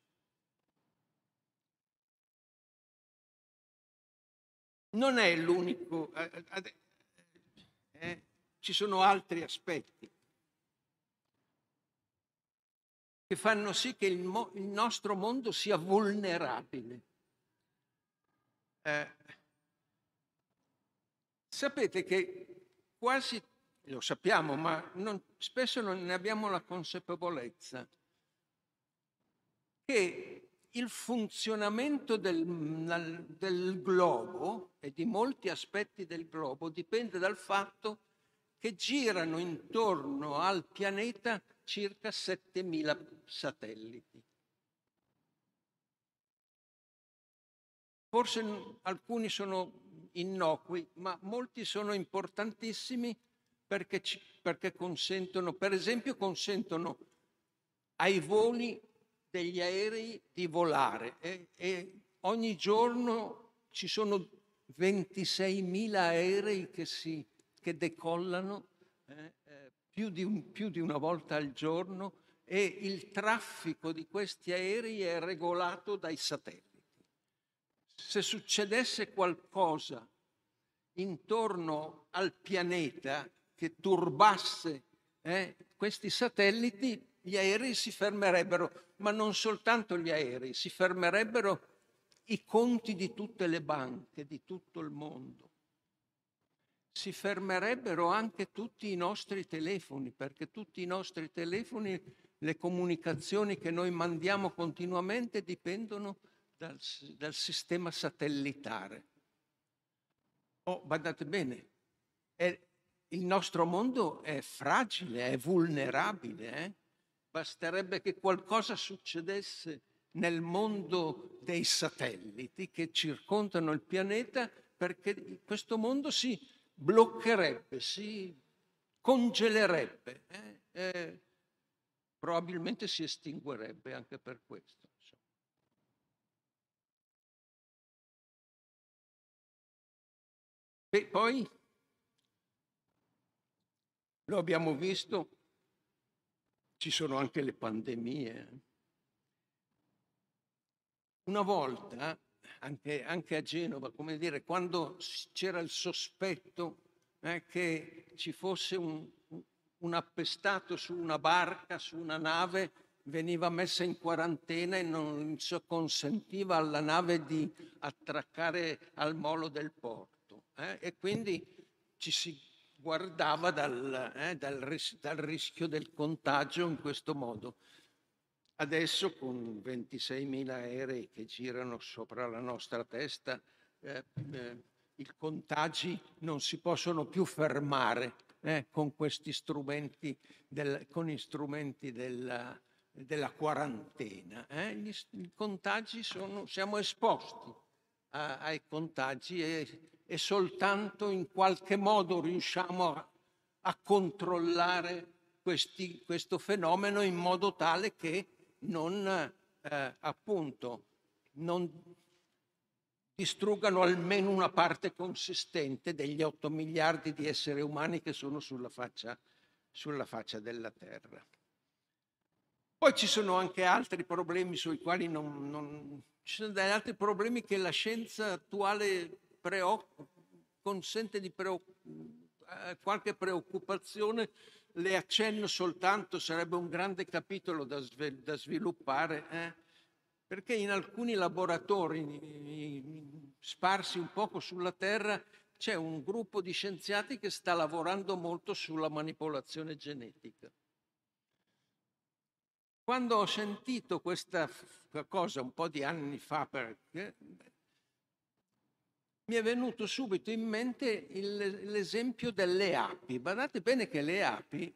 non è l'unico, eh, eh, eh, ci sono altri aspetti che fanno sì che il, mo- il nostro mondo sia vulnerabile. Eh, sapete che quasi, lo sappiamo, ma non, spesso non ne abbiamo la consapevolezza, che il funzionamento del, del, globo e di molti aspetti del globo dipende dal fatto che girano intorno al pianeta circa 7.000 satelliti. Forse alcuni sono innocui, ma molti sono importantissimi perché, perché consentono, per esempio, consentono ai voli degli aerei di volare e, e ogni giorno ci sono 26.000 aerei che, si, che decollano eh, più, di un, più di una volta al giorno e il traffico di questi aerei è regolato dai satelliti. Se succedesse qualcosa intorno al pianeta che turbasse eh, questi satelliti, gli aerei si fermerebbero, ma non soltanto gli aerei, si fermerebbero i conti di tutte le banche di tutto il mondo. Si fermerebbero anche tutti i nostri telefoni, perché tutti i nostri telefoni, le comunicazioni che noi mandiamo continuamente dipendono dal, dal sistema satellitare. Oh, badate bene, è, il nostro mondo è fragile, è vulnerabile. Eh? Basterebbe che qualcosa succedesse nel mondo dei satelliti che circondano il pianeta perché questo mondo si bloccherebbe, si congelerebbe, eh? Eh, probabilmente si estinguerebbe anche per questo. E poi lo abbiamo visto ci sono anche le pandemie. Una volta, anche, anche a Genova, come dire, quando c'era il sospetto eh, che ci fosse un, un appestato su una barca, su una nave, veniva messa in quarantena e non consentiva alla nave di attraccare al molo del porto. Eh? E quindi ci si guardava dal, eh, dal, ris- dal rischio del contagio in questo modo. Adesso con 26.000 aerei che girano sopra la nostra testa, eh, eh, i contagi non si possono più fermare eh, con questi strumenti, del, con strumenti della, della quarantena. Eh. Gli, I contagi sono, siamo esposti a, ai contagi e e soltanto in qualche modo riusciamo a, a controllare questi, questo fenomeno in modo tale che non, eh, appunto, non distruggano almeno una parte consistente degli 8 miliardi di esseri umani che sono sulla faccia, sulla faccia della Terra. Poi ci sono anche altri problemi sui quali non, non, ci sono degli altri problemi che la scienza attuale preoccupa, consente di preoccupare eh, qualche preoccupazione le accenno soltanto, sarebbe un grande capitolo da, sve- da sviluppare, eh? perché in alcuni laboratori sparsi un poco sulla Terra c'è un gruppo di scienziati che sta lavorando molto sulla manipolazione genetica. Quando ho sentito questa cosa un po' di anni fa, perché, mi è venuto subito in mente il, l'esempio delle api. Badate bene che le api,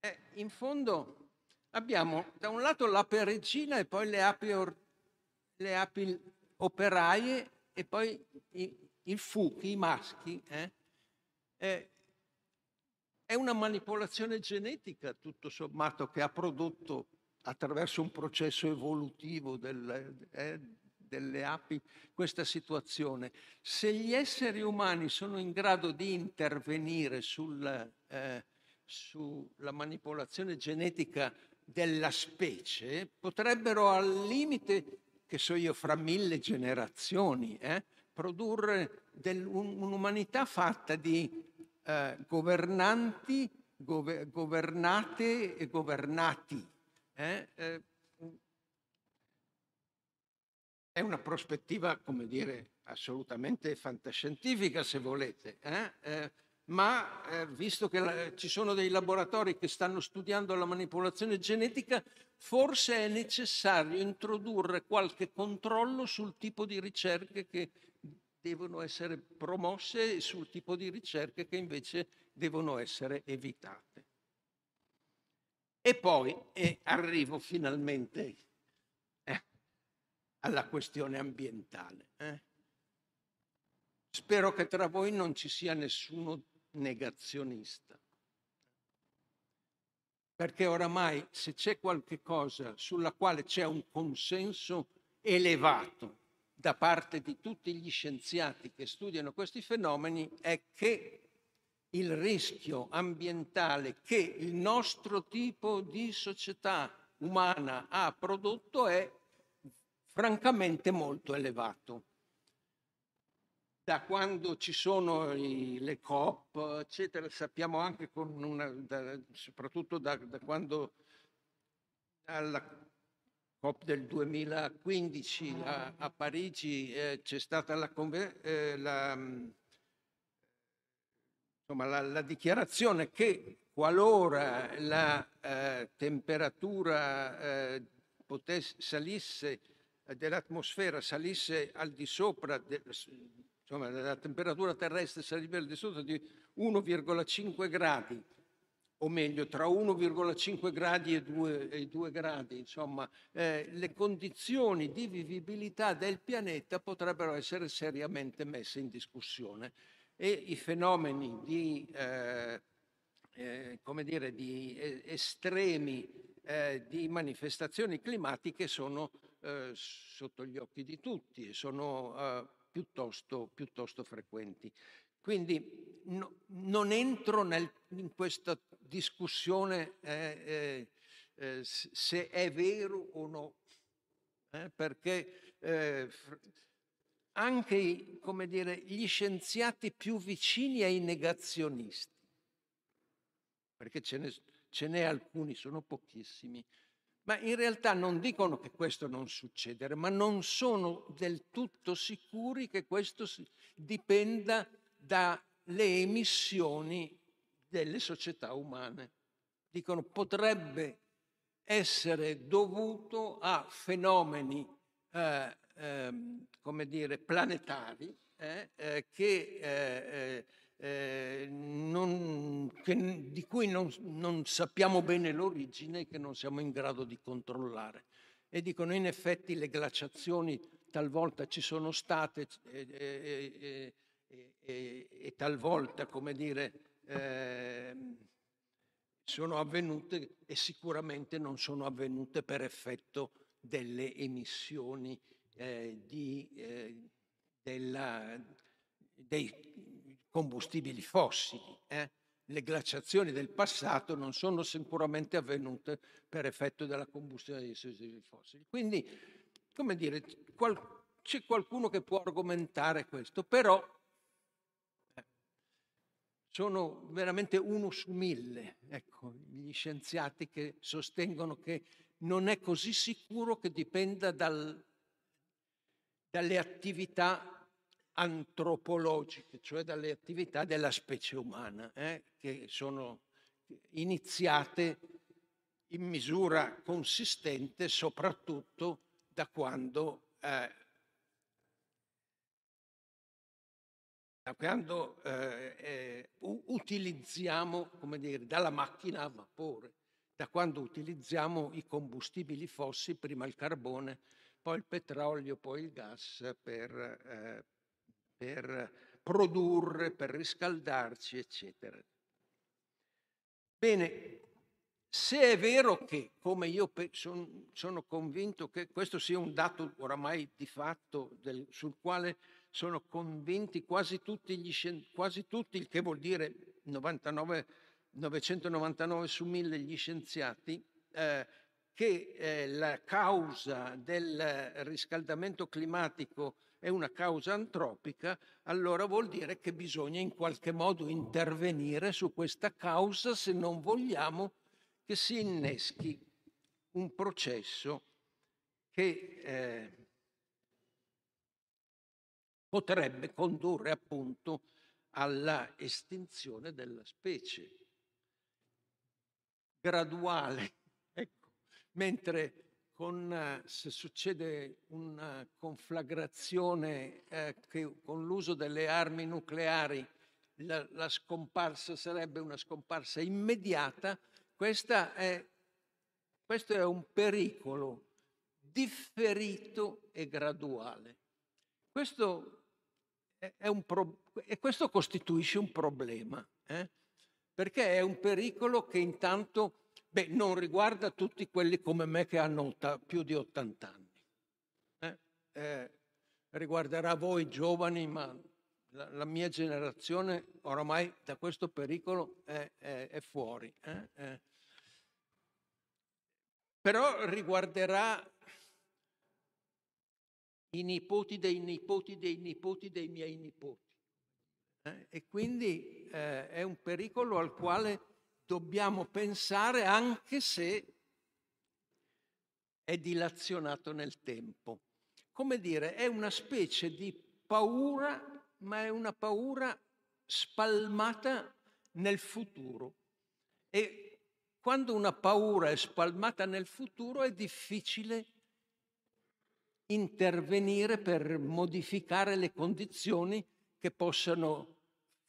eh, in fondo abbiamo da un lato l'ape regina e poi le api, or, le api operaie e poi i, il fuchi, i maschi. Eh? Eh, è una manipolazione genetica, tutto sommato, che ha prodotto attraverso un processo evolutivo del, eh, delle api questa situazione. Se gli esseri umani sono in grado di intervenire sul, eh, sulla manipolazione genetica della specie, potrebbero al limite, che so io, fra mille generazioni, eh, produrre del, un, un'umanità fatta di eh, governanti, gove, governate e governati. Eh, eh è una prospettiva, come dire, assolutamente fantascientifica, se volete, eh? Eh, ma eh, visto che la, ci sono dei laboratori che stanno studiando la manipolazione genetica, forse è necessario introdurre qualche controllo sul tipo di ricerche che devono essere promosse e sul tipo di ricerche che invece devono essere evitate. E poi arrivo finalmente alla questione ambientale. Eh? Spero che tra voi non ci sia nessuno negazionista, perché oramai se c'è qualche cosa sulla quale c'è un consenso elevato da parte di tutti gli scienziati che studiano questi fenomeni è che il rischio ambientale che il nostro tipo di società umana ha prodotto è francamente molto elevato. Da quando ci sono i, le COP, eccetera, sappiamo anche una, da, soprattutto da, da, quando alla COP del 2015 a, a Parigi eh, c'è stata la, eh, la, insomma, la, la, dichiarazione che qualora la eh, temperatura eh, potesse, salisse dell'atmosfera salisse al di sopra, de, insomma, la temperatura terrestre sarebbe al di sopra di 1,5 gradi, o meglio tra 1,5 gradi e 2, e 2 gradi, insomma, eh, le condizioni di vivibilità del pianeta potrebbero essere seriamente messe in discussione. E i fenomeni di, eh, eh, come dire, di estremi eh, di manifestazioni climatiche sono eh, sotto gli occhi di tutti e sono eh, piuttosto, piuttosto, frequenti. Quindi no, non entro nel, in questa discussione eh, eh, se è vero o no, perché anche dire, gli scienziati più vicini ai negazionisti, perché ce ne, ce n'è alcuni, sono pochissimi, ma in realtà non dicono che questo non succederà, ma non sono del tutto sicuri che questo dipenda dalle emissioni delle società umane. Dicono potrebbe essere dovuto a fenomeni, eh, eh, come dire, planetari eh, eh che eh, non, che, di cui non, non, sappiamo bene l'origine e che non siamo in grado di controllare. E dicono in effetti le glaciazioni talvolta ci sono state e, e, e, e talvolta, come dire, eh, sono avvenute e sicuramente non sono avvenute per effetto delle emissioni eh, di, eh, della, dei combustibili fossili. Eh? Le glaciazioni del passato non sono sicuramente avvenute per effetto della combustione dei combustibili fossili. Quindi, come dire, qual- c'è qualcuno che può argomentare questo, però eh, sono veramente uno su mille, ecco, gli scienziati che sostengono che non è così sicuro che dipenda dal, dalle attività antropologiche, cioè dalle attività della specie umana, eh, che sono iniziate in misura consistente soprattutto da quando, eh, da quando eh, eh utilizziamo, come dire, dalla macchina a vapore, da quando utilizziamo i combustibili fossili, prima il carbone, poi il petrolio, poi il gas per, eh, per produrre, per riscaldarci, eccetera. Bene, se è vero che, come io son, sono convinto che questo sia un dato oramai di fatto del, sul quale sono convinti quasi tutti, gli, quasi tutti, il che vuol dire 99, 999 su 1000 gli scienziati, eh, che eh, la causa del riscaldamento climatico è una causa antropica, allora vuol dire che bisogna in qualche modo intervenire su questa causa se non vogliamo che si inneschi un processo che eh, potrebbe condurre appunto alla estinzione della specie graduale. Ecco, mentre con, se succede una conflagrazione eh, che, con l'uso delle armi nucleari la, la, scomparsa sarebbe una scomparsa immediata, è, questo è un pericolo differito e graduale. Questo, è un pro, e questo costituisce un problema, eh? perché è un pericolo che intanto Beh, non riguarda tutti quelli come me che hanno più di 80 anni. Eh? Eh, riguarderà voi giovani, ma la, la, mia generazione oramai da questo pericolo è, è, è fuori. Eh? eh. Però riguarderà i nipoti dei nipoti dei nipoti dei miei nipoti. Eh? E quindi eh, è un pericolo al quale dobbiamo pensare anche se è dilazionato nel tempo. Come dire, è una specie di paura, ma è una paura spalmata nel futuro. E quando una paura è spalmata nel futuro è difficile intervenire per modificare le condizioni che possano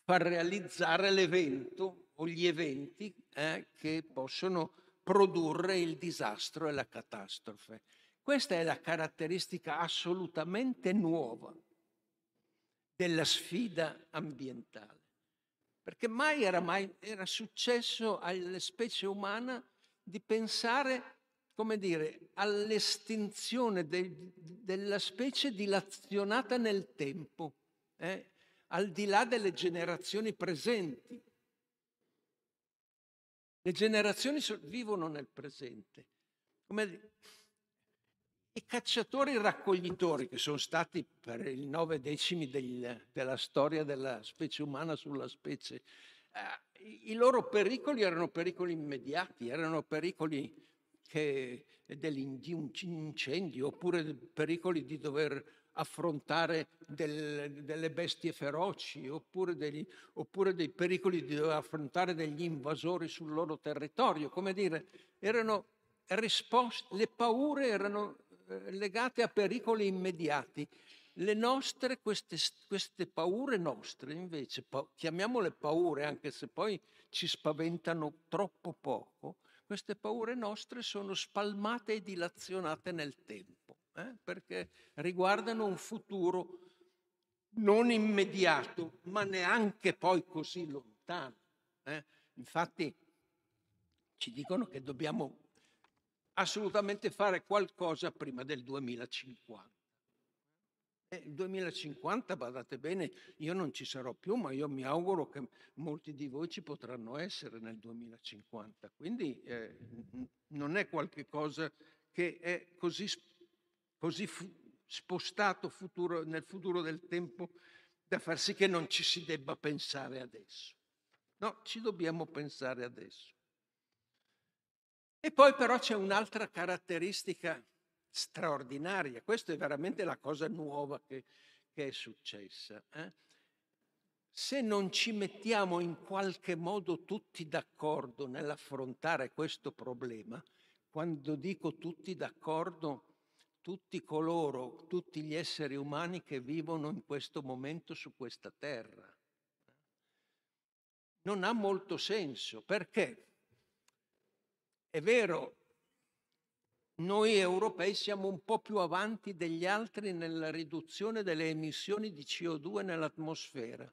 far realizzare l'evento o gli eventi eh, che possono produrre il disastro e la catastrofe. Questa è la caratteristica assolutamente nuova della sfida ambientale, perché mai era, mai era successo alla specie umana di pensare, come dire, all'estinzione de, della specie dilazionata nel tempo, eh, al di là delle generazioni presenti. Le generazioni vivono nel presente. Come I cacciatori raccoglitori, che sono stati per i nove decimi del, della storia della specie umana sulla specie, eh, i loro pericoli erano pericoli immediati, erano pericoli di un incendio oppure pericoli di dover affrontare del, delle bestie feroci oppure, degli, oppure, dei pericoli di dover affrontare degli invasori sul loro territorio. Come dire, erano risposte, le paure erano eh, legate a pericoli immediati. Le nostre, queste, queste paure nostre, invece, pa- chiamiamole paure anche se poi ci spaventano troppo poco, queste paure nostre sono spalmate e dilazionate nel tempo eh? perché riguardano un futuro non immediato, ma neanche poi così lontano. Eh? Infatti ci dicono che dobbiamo assolutamente fare qualcosa prima del 2050. E il 2050, badate bene, io non ci sarò più, ma io mi auguro che molti di voi ci potranno essere nel 2050. Quindi eh, non è qualcosa che è così così fu- spostato futuro, nel futuro del tempo da far sì che non ci si debba pensare adesso. No, ci dobbiamo pensare adesso. E poi però c'è un'altra caratteristica straordinaria, questa è veramente la cosa nuova che, che è successa. Eh? Se non ci mettiamo in qualche modo tutti d'accordo nell'affrontare questo problema, quando dico tutti d'accordo, tutti coloro, tutti gli esseri umani che vivono in questo momento su questa terra. Non ha molto senso perché è vero, noi europei siamo un po' più avanti degli altri nella riduzione delle emissioni di CO2 nell'atmosfera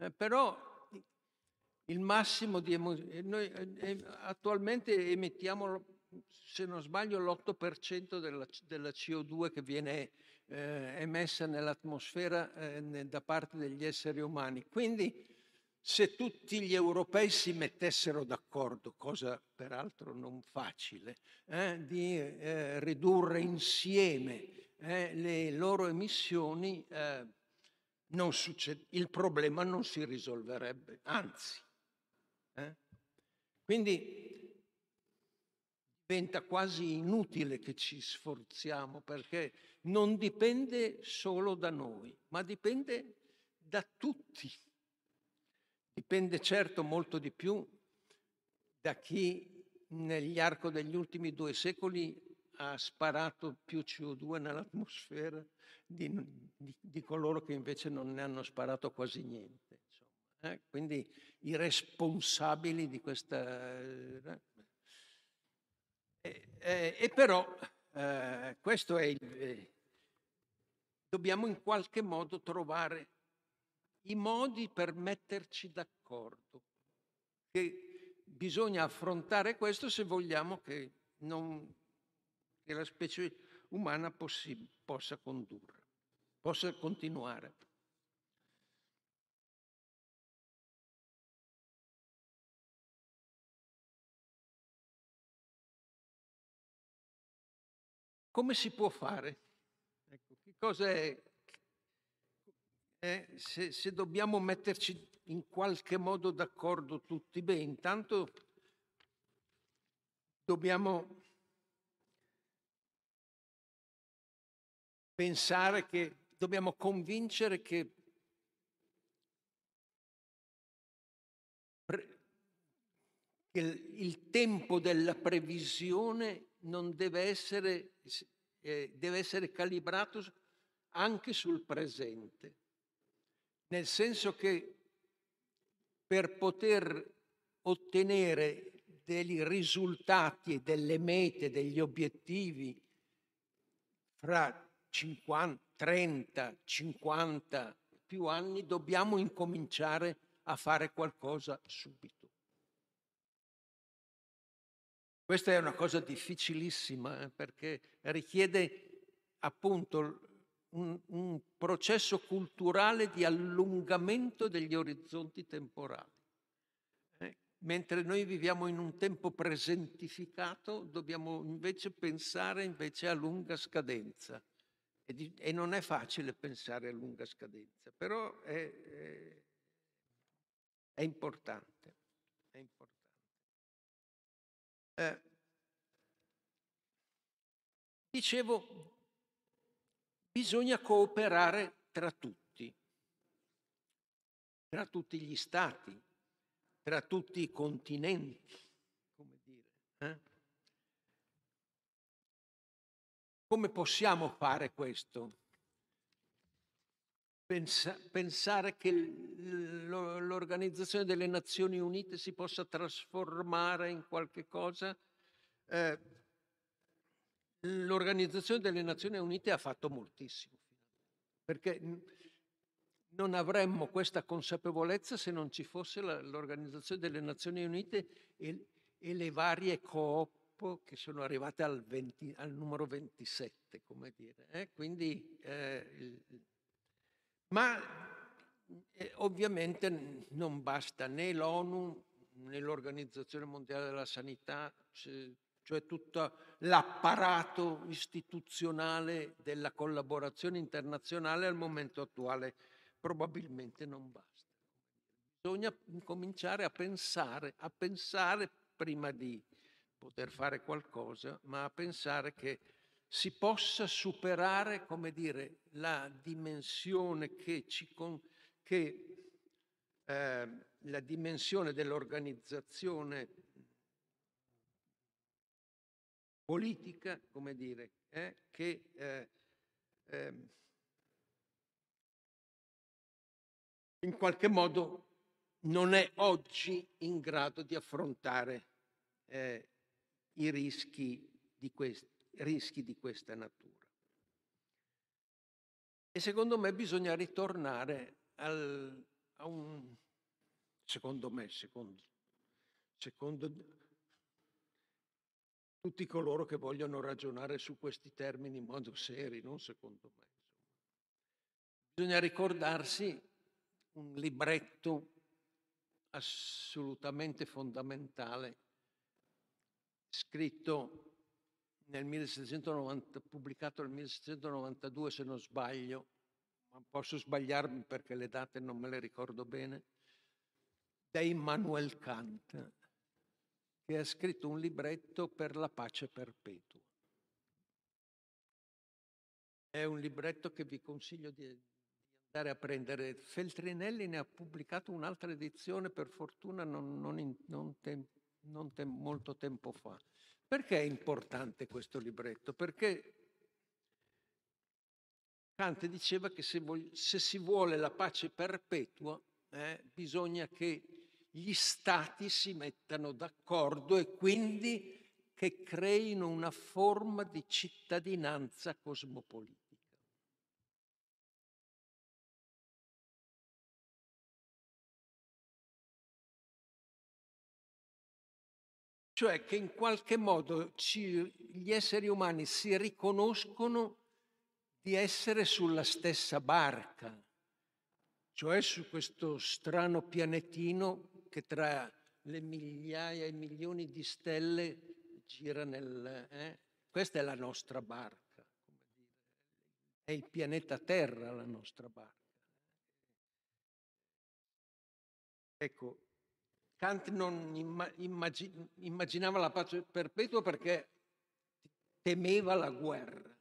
eh, però il massimo di eh, noi eh, attualmente emettiamo, se non sbaglio, l'8% della, della CO2 che viene eh, emessa nell'atmosfera eh, da parte degli esseri umani. Quindi se tutti gli europei si mettessero d'accordo, cosa peraltro non facile, eh, di eh, ridurre insieme le loro emissioni, succede, il problema non si risolverebbe, anzi. Eh? Quindi diventa quasi inutile che ci sforziamo perché non dipende solo da noi, ma dipende da tutti. Dipende certo molto di più da chi negli arco degli ultimi due secoli ha sparato più CO2 nell'atmosfera di, di, di, coloro che invece non ne hanno sparato quasi niente. Eh? Quindi i responsabili di questa... Eh, eh, e però eh, questo è il... Eh, dobbiamo in qualche modo trovare i modi per metterci d'accordo. Che bisogna affrontare questo se vogliamo che non che la specie umana possi- possa condurre, possa continuare. Come si può fare? Ecco, che cosa è? Eh, se, se dobbiamo metterci in qualche modo d'accordo tutti, beh, intanto dobbiamo pensare che dobbiamo convincere che il tempo della previsione deve essere, eh, deve essere calibrato anche sul presente, nel senso che per poter ottenere dei risultati delle mete, degli obiettivi fra 50, 30, 50 più anni, dobbiamo incominciare a fare qualcosa subito. Questa è una cosa difficilissima eh, perché richiede appunto un, un, processo culturale di allungamento degli orizzonti temporali. Eh? Mentre noi viviamo in un tempo presentificato, dobbiamo invece pensare invece a lunga scadenza. E, di, e non è facile pensare a lunga scadenza, però è, è, è importante. È importante. Eh, dicevo, bisogna cooperare tra tutti, tra tutti gli stati, tra tutti i continenti, come dire. Eh? Come possiamo fare questo? Pensa, pensare che l'Organizzazione delle Nazioni Unite si possa trasformare in qualche cosa? Eh, L'Organizzazione delle Nazioni Unite ha fatto moltissimo, perché non avremmo questa consapevolezza se non ci fosse l'Organizzazione delle Nazioni Unite e, e le varie coop che sono arrivate al, 20, al numero 27, come dire. Eh? Quindi, eh, il, ma eh, ovviamente non basta né l'ONU né l'Organizzazione Mondiale della Sanità, cioè tutto l'apparato istituzionale della collaborazione internazionale al momento attuale probabilmente non basta. Bisogna cominciare a pensare, a pensare prima di poter fare qualcosa, ma a pensare che si possa superare, come dire, la dimensione che ci con, che eh, la dimensione dell'organizzazione politica, come dire, eh, che eh, ehm, in qualche modo non è oggi in grado di affrontare eh, i rischi di, quest- rischi di questa natura. E secondo me bisogna ritornare al, a un, secondo me, secondo, secondo tutti coloro che vogliono ragionare su questi termini in modo serio, non secondo me. Bisogna ricordarsi un libretto assolutamente fondamentale, scritto nel 1790, pubblicato nel 1792 se non sbaglio, ma posso sbagliarmi perché le date non me le ricordo bene, da Immanuel Kant, che ha scritto un libretto per la pace perpetua. È un libretto che vi consiglio di, andare a prendere. Feltrinelli ne ha pubblicato un'altra edizione, per fortuna non, non, in, non, tem, non tem, molto tempo fa. Perché è importante questo libretto? Perché Kant diceva che se, vog- se si vuole la pace perpetua, eh, bisogna che gli stati si mettano d'accordo e quindi che creino una forma di cittadinanza cosmopolita. Cioè che in qualche modo ci, gli esseri umani si riconoscono di essere sulla stessa barca, cioè su questo strano pianetino che tra le migliaia e milioni di stelle gira nel... Eh? Questa è la nostra barca, è il pianeta Terra la nostra barca. Ecco, Kant non immaginava la pace perpetua perché temeva la guerra.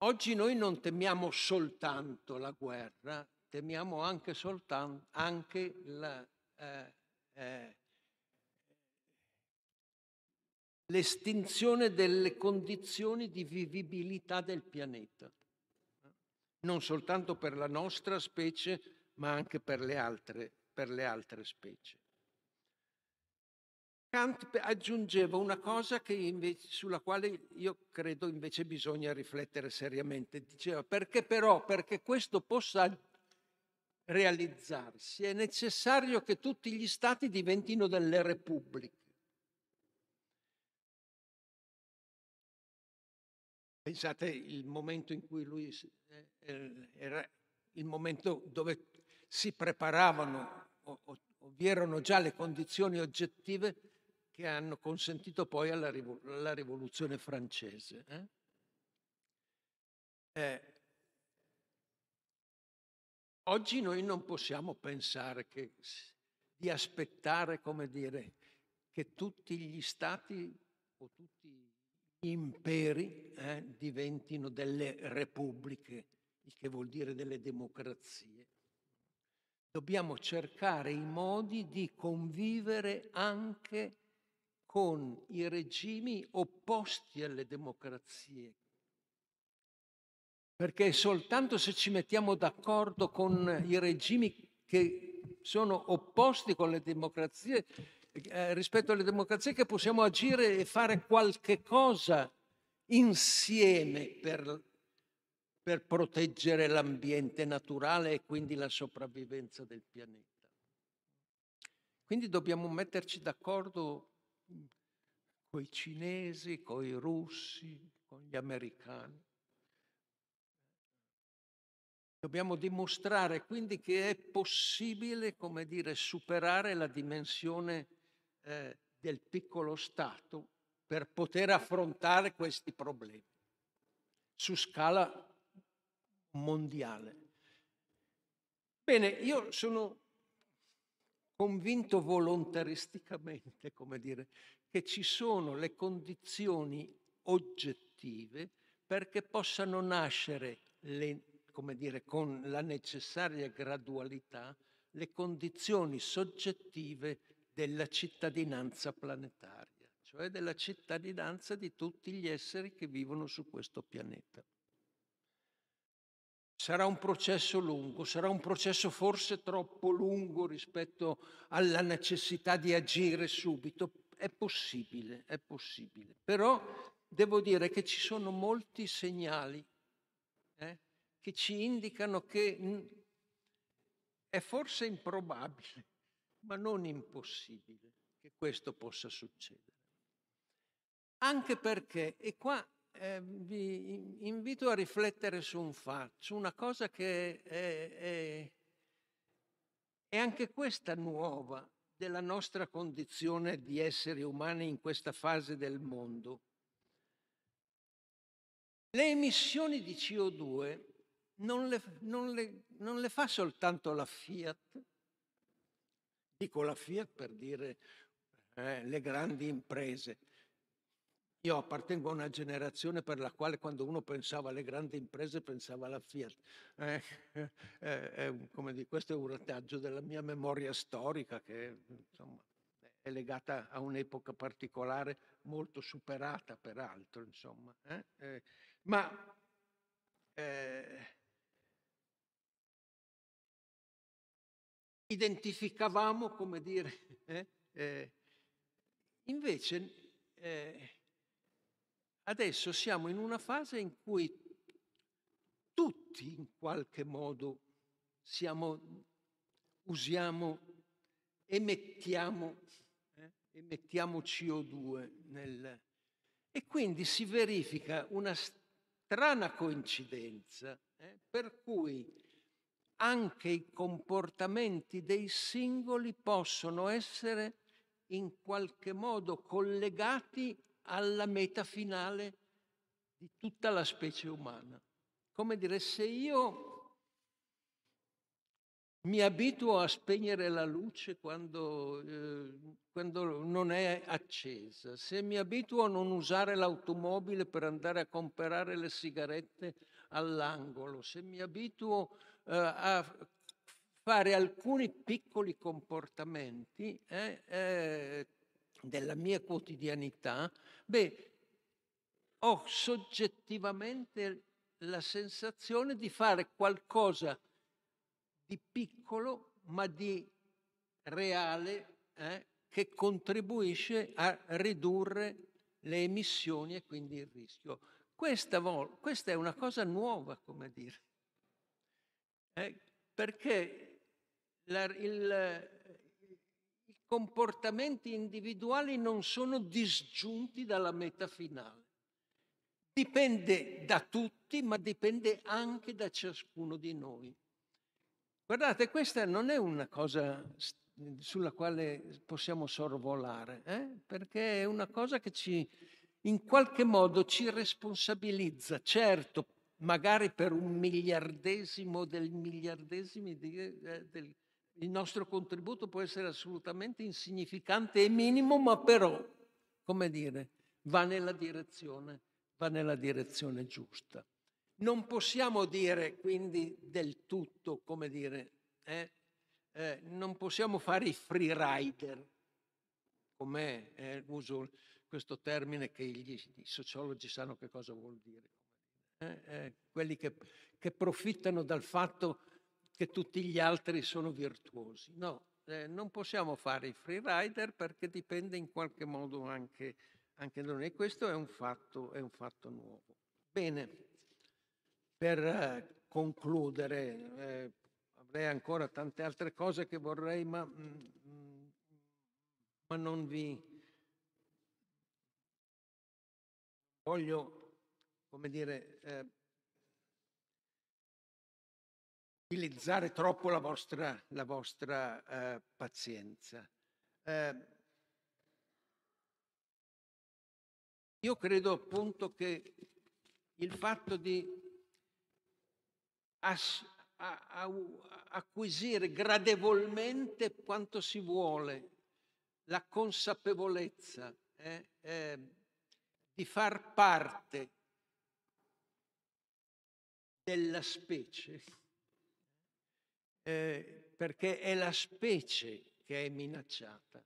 Oggi noi non temiamo soltanto la guerra, temiamo anche, soltanto, anche la, eh, eh, l'estinzione delle condizioni di vivibilità del pianeta, non soltanto per la nostra specie, ma anche per le altre per le altre specie. Kant aggiungeva una cosa invece, sulla quale io credo invece bisogna riflettere seriamente. Diceva perché però, perché questo possa realizzarsi, è necessario che tutti gli stati diventino delle repubbliche. Pensate il momento in cui lui eh, era il momento dove si preparavano vi erano già le condizioni oggettive che hanno consentito poi alla, alla rivoluzione francese. Eh? Eh, oggi noi non possiamo pensare che, di aspettare, come dire, che tutti gli stati o tutti gli imperi eh, diventino delle repubbliche, il che vuol dire delle democrazie dobbiamo cercare i modi di convivere anche con i regimi opposti alle democrazie. Perché soltanto se ci mettiamo d'accordo con i regimi che sono opposti con le democrazie, eh, rispetto alle democrazie, che possiamo agire e fare qualche cosa insieme per per proteggere l'ambiente naturale e quindi la sopravvivenza del pianeta. Quindi dobbiamo metterci d'accordo con i cinesi, con i russi, con gli americani. Dobbiamo dimostrare quindi che è possibile, come dire, superare la dimensione eh, del piccolo Stato per poter affrontare questi problemi su scala mondiale. Bene, io sono convinto volontaristicamente, come dire, che ci sono le condizioni oggettive perché possano nascere, le, come dire, con la necessaria gradualità, le condizioni soggettive della cittadinanza planetaria, cioè della cittadinanza di tutti gli esseri che vivono su questo pianeta. Sarà un processo lungo, sarà un processo forse troppo lungo rispetto alla necessità di agire subito. È possibile, è possibile. Però devo dire che ci sono molti segnali eh, che ci indicano che è forse improbabile, ma non impossibile che questo possa succedere. Anche perché, e qua eh, vi invito a riflettere su un fatto, su una cosa che è, è, è anche questa nuova della nostra condizione di esseri umani in questa fase del mondo. Le emissioni di CO2 non le, non le, non le fa soltanto la Fiat, dico la Fiat per dire eh, le grandi imprese, io appartengo a una generazione per la quale quando uno pensava alle grandi imprese pensava alla Fiat. Eh, eh, eh, come di, questo è un retaggio della mia memoria storica che insomma, è legata a un'epoca particolare molto superata peraltro. Insomma, eh. Eh, ma eh, identificavamo, come dire, invece Adesso siamo in una fase in cui tutti in qualche modo siamo, usiamo, emettiamo, eh, emettiamo CO2 nel, e quindi si verifica una strana coincidenza eh, per cui anche i comportamenti dei singoli possono essere in qualche modo collegati alla meta finale di tutta la specie umana. Come dire, se io mi abituo a spegnere la luce quando, eh, quando, non è accesa, se mi abituo a non usare l'automobile per andare a comprare le sigarette all'angolo, se mi abituo eh, a fare alcuni piccoli comportamenti eh, eh della mia quotidianità, beh, ho soggettivamente la sensazione di fare qualcosa di piccolo ma di reale eh, che contribuisce a ridurre le emissioni e quindi il rischio. Questa, vol- questa è una cosa nuova, come dire, eh, perché la, il, comportamenti individuali non sono disgiunti dalla meta finale. Dipende da tutti, ma dipende anche da ciascuno di noi. Guardate, questa non è una cosa sulla quale possiamo sorvolare, eh? perché è una cosa che ci, in qualche modo ci responsabilizza, certo, magari per un miliardesimo del miliardesimo di, eh, il nostro contributo può essere assolutamente insignificante e minimo, ma però, come dire, va nella direzione, va nella direzione giusta. Non possiamo dire quindi del tutto, come dire, eh, eh, non possiamo fare i free rider, come eh, uso questo termine che gli, i sociologi sanno che cosa vuol dire, eh, eh, quelli che, che profittano dal fatto che tutti gli altri sono virtuosi. No, eh, non possiamo fare i free rider perché dipende in qualche modo anche, anche da noi. Questo è un, fatto, è un fatto nuovo. Bene, per eh, concludere, eh, avrei ancora tante altre cose che vorrei, ma, mm, mm ma non vi voglio, come dire, utilizzare troppo la vostra, la vostra eh, pazienza. Eh, io credo appunto che il fatto di as- a- a- acquisire gradevolmente quanto si vuole la consapevolezza eh, eh, di far parte della specie, eh, perché è la specie che è minacciata.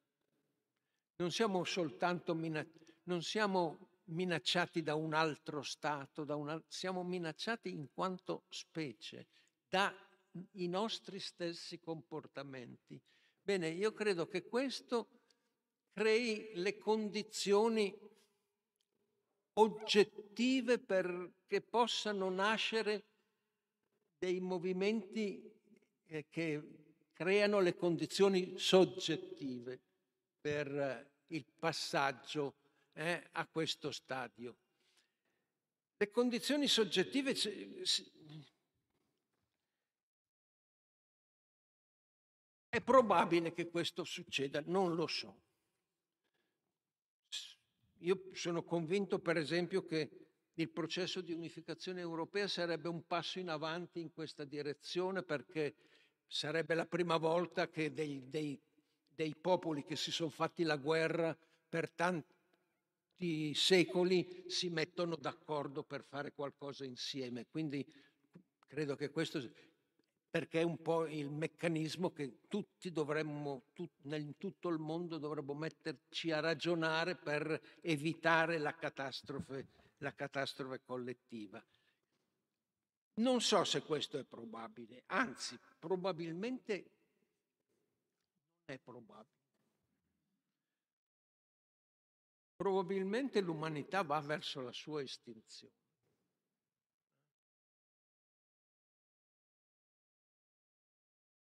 Non siamo soltanto minacciati, non siamo minacciati da un altro Stato, una, siamo minacciati in quanto specie, dai nostri stessi comportamenti. Bene, io credo che questo crei le condizioni oggettive perché possano nascere dei movimenti che creano le condizioni soggettive per il passaggio eh, a questo stadio. Le condizioni soggettive è probabile che questo succeda, non lo so. Io sono convinto, per esempio, che il processo di unificazione europea sarebbe un passo in avanti in questa direzione perché sarebbe la prima volta che dei, dei, dei popoli che si sono fatti la guerra per tanti secoli si mettono d'accordo per fare qualcosa insieme. Quindi credo che questo perché è un po' il meccanismo che tutti dovremmo, tut, in tutto il mondo dovremmo metterci a ragionare per evitare la catastrofe, la catastrofe collettiva. Non so se questo è probabile, anzi, probabilmente non è probabile. Probabilmente l'umanità va verso la sua estinzione.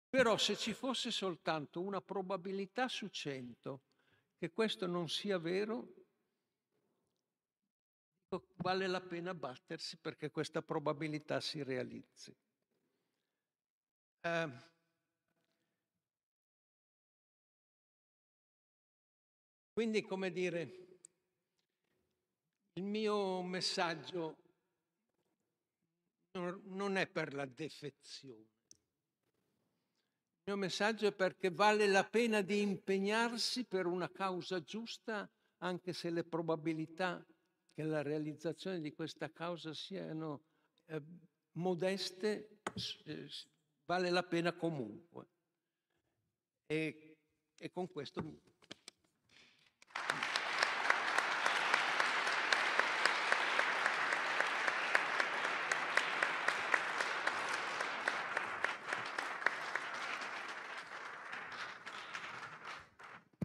Però se ci fosse soltanto una probabilità su cento che questo non sia vero, vale la pena battersi perché questa probabilità si realizzi. Eh, quindi, come dire, il mio messaggio non è per la defezione il mio messaggio è perché vale la pena di impegnarsi per una causa giusta, anche se le probabilità che la realizzazione di questa causa siano eh, modeste, eh, vale la pena comunque. E, e con questo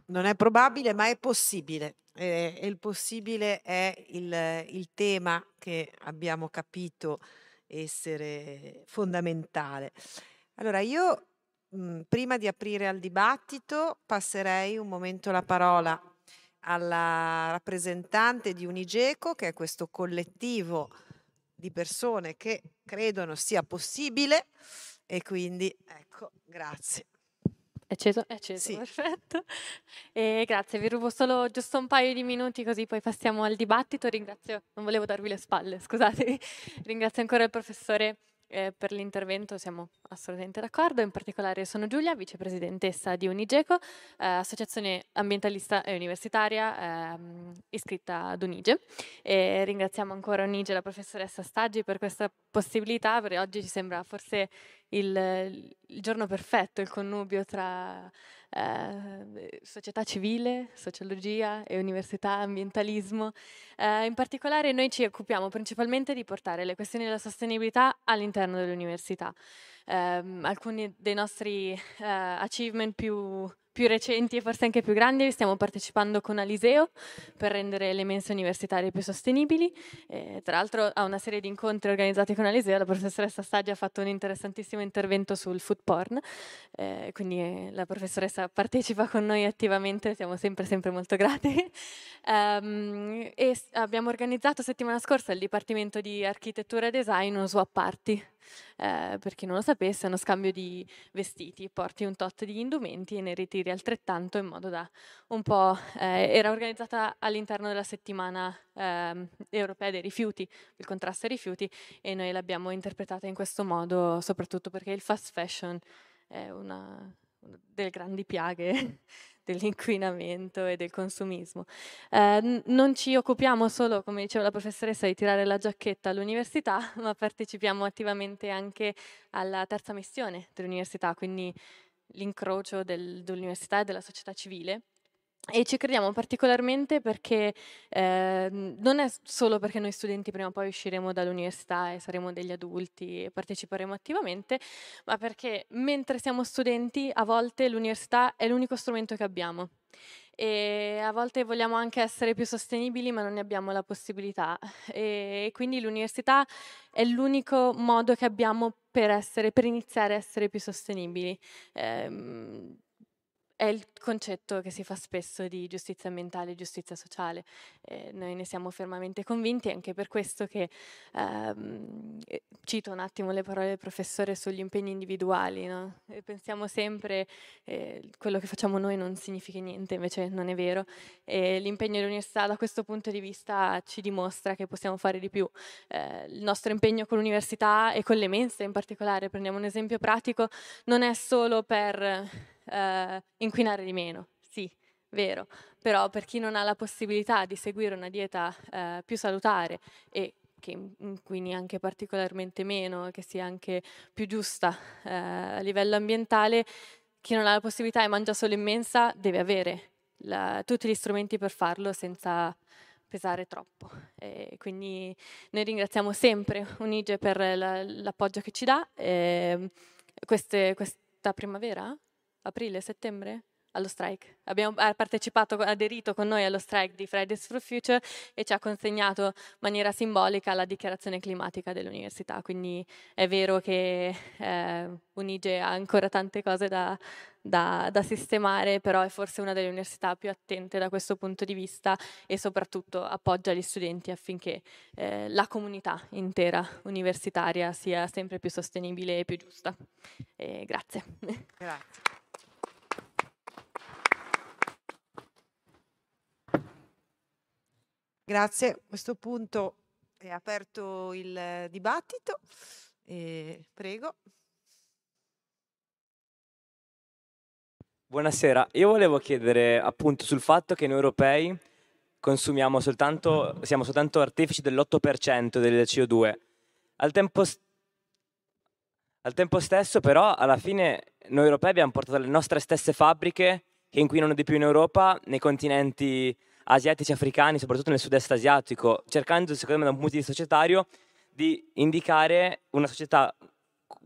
Non è probabile, ma è possibile. E il possibile è il, il tema che abbiamo capito essere fondamentale. Allora, io mh, prima di aprire al dibattito passerei un momento la parola alla rappresentante di Unigeco, che è questo collettivo di persone che credono sia possibile e quindi ecco, grazie. È acceso? È acceso, sì. perfetto. E grazie, vi rubo solo giusto un paio di minuti così poi passiamo al dibattito. Ringrazio, non volevo darvi le spalle, scusate. Ringrazio ancora il professore eh, per l'intervento siamo assolutamente d'accordo, in particolare sono Giulia, vicepresidentessa di Unigeco, eh, associazione ambientalista e universitaria eh, iscritta ad Unige. E ringraziamo ancora Unige e la professoressa Staggi per questa possibilità, perché oggi ci sembra forse il, il giorno perfetto, il connubio tra eh, società civile, sociologia e università, ambientalismo. Eh, in particolare noi ci occupiamo principalmente di portare le questioni della sostenibilità all'interno dell'università. Eh, alcuni dei nostri eh, achievement più più recenti e forse anche più grandi, stiamo partecipando con Aliseo per rendere le mense universitarie più sostenibili. E, tra l'altro a una serie di incontri organizzati con Aliseo, la professoressa Staggi ha fatto un interessantissimo intervento sul food porn, eh, quindi la professoressa partecipa con noi attivamente, siamo sempre, sempre molto grati. um, e abbiamo organizzato settimana scorsa il Dipartimento di Architettura e Design uno swap party Eh, per chi non lo sapesse, è uno scambio di vestiti, porti un tot di indumenti e ne ritiri altrettanto in modo da un po'... Eh, era organizzata all'interno della settimana eh, europea dei rifiuti, il contrasto ai rifiuti, e noi l'abbiamo interpretata in questo modo, soprattutto perché il fast fashion è una, una delle grandi piaghe dell'inquinamento e del consumismo. Eh, non ci occupiamo solo, come diceva la professoressa, di tirare la giacchetta all'università, ma partecipiamo attivamente anche alla terza missione dell'università, quindi l'incrocio del, dell'università e della società civile e ci crediamo particolarmente perché eh, non è solo perché noi studenti prima o poi usciremo dall'università e saremo degli adulti e parteciperemo attivamente, ma perché mentre siamo studenti a volte l'università è l'unico strumento che abbiamo e a volte vogliamo anche essere più sostenibili ma non ne abbiamo la possibilità e quindi l'università è l'unico modo che abbiamo per, essere, per iniziare a essere più sostenibili. Eh, è il concetto che si fa spesso di giustizia ambientale e giustizia sociale. Eh, noi ne siamo fermamente convinti, anche per questo che ehm, cito un attimo le parole del professore sugli impegni individuali. No? pensiamo sempre eh, quello che facciamo noi non significa niente, invece non è vero. E l'impegno dell'università da questo punto di vista ci dimostra che possiamo fare di più. Eh, il nostro impegno con l'università e con le mense in particolare, prendiamo un esempio pratico, non è solo per eh, inquinare di meno, sì, vero, però per chi non ha la possibilità di seguire una dieta eh, più salutare e che inquini anche particolarmente meno, che sia anche più giusta eh, a livello ambientale, chi non ha la possibilità e mangia solo in mensa deve avere la, tutti gli strumenti per farlo senza pesare troppo. E quindi noi ringraziamo sempre Unige per la, l'appoggio che ci dà. Queste, questa primavera aprile, settembre, allo strike. Abbiamo partecipato, aderito con noi allo strike di Fridays for Future e ci ha consegnato in maniera simbolica la dichiarazione climatica dell'università. Quindi è vero che eh, Unige ha ancora tante cose da, da, da, sistemare, però è forse una delle università più attente da questo punto di vista e soprattutto appoggia gli studenti affinché eh, la comunità intera universitaria sia sempre più sostenibile e più giusta. E grazie. Grazie. Grazie, a questo punto è aperto il dibattito. E prego. Buonasera, io volevo chiedere appunto sul fatto che noi europei consumiamo soltanto, siamo soltanto artefici dell'8% del CO2. Al tempo, al tempo stesso però alla fine noi europei abbiamo portato le nostre stesse fabbriche che inquinano di più in Europa nei continenti asiatici, africani, soprattutto nel sud-est asiatico, cercando, secondo me, da un punto di vista societario, di indicare una società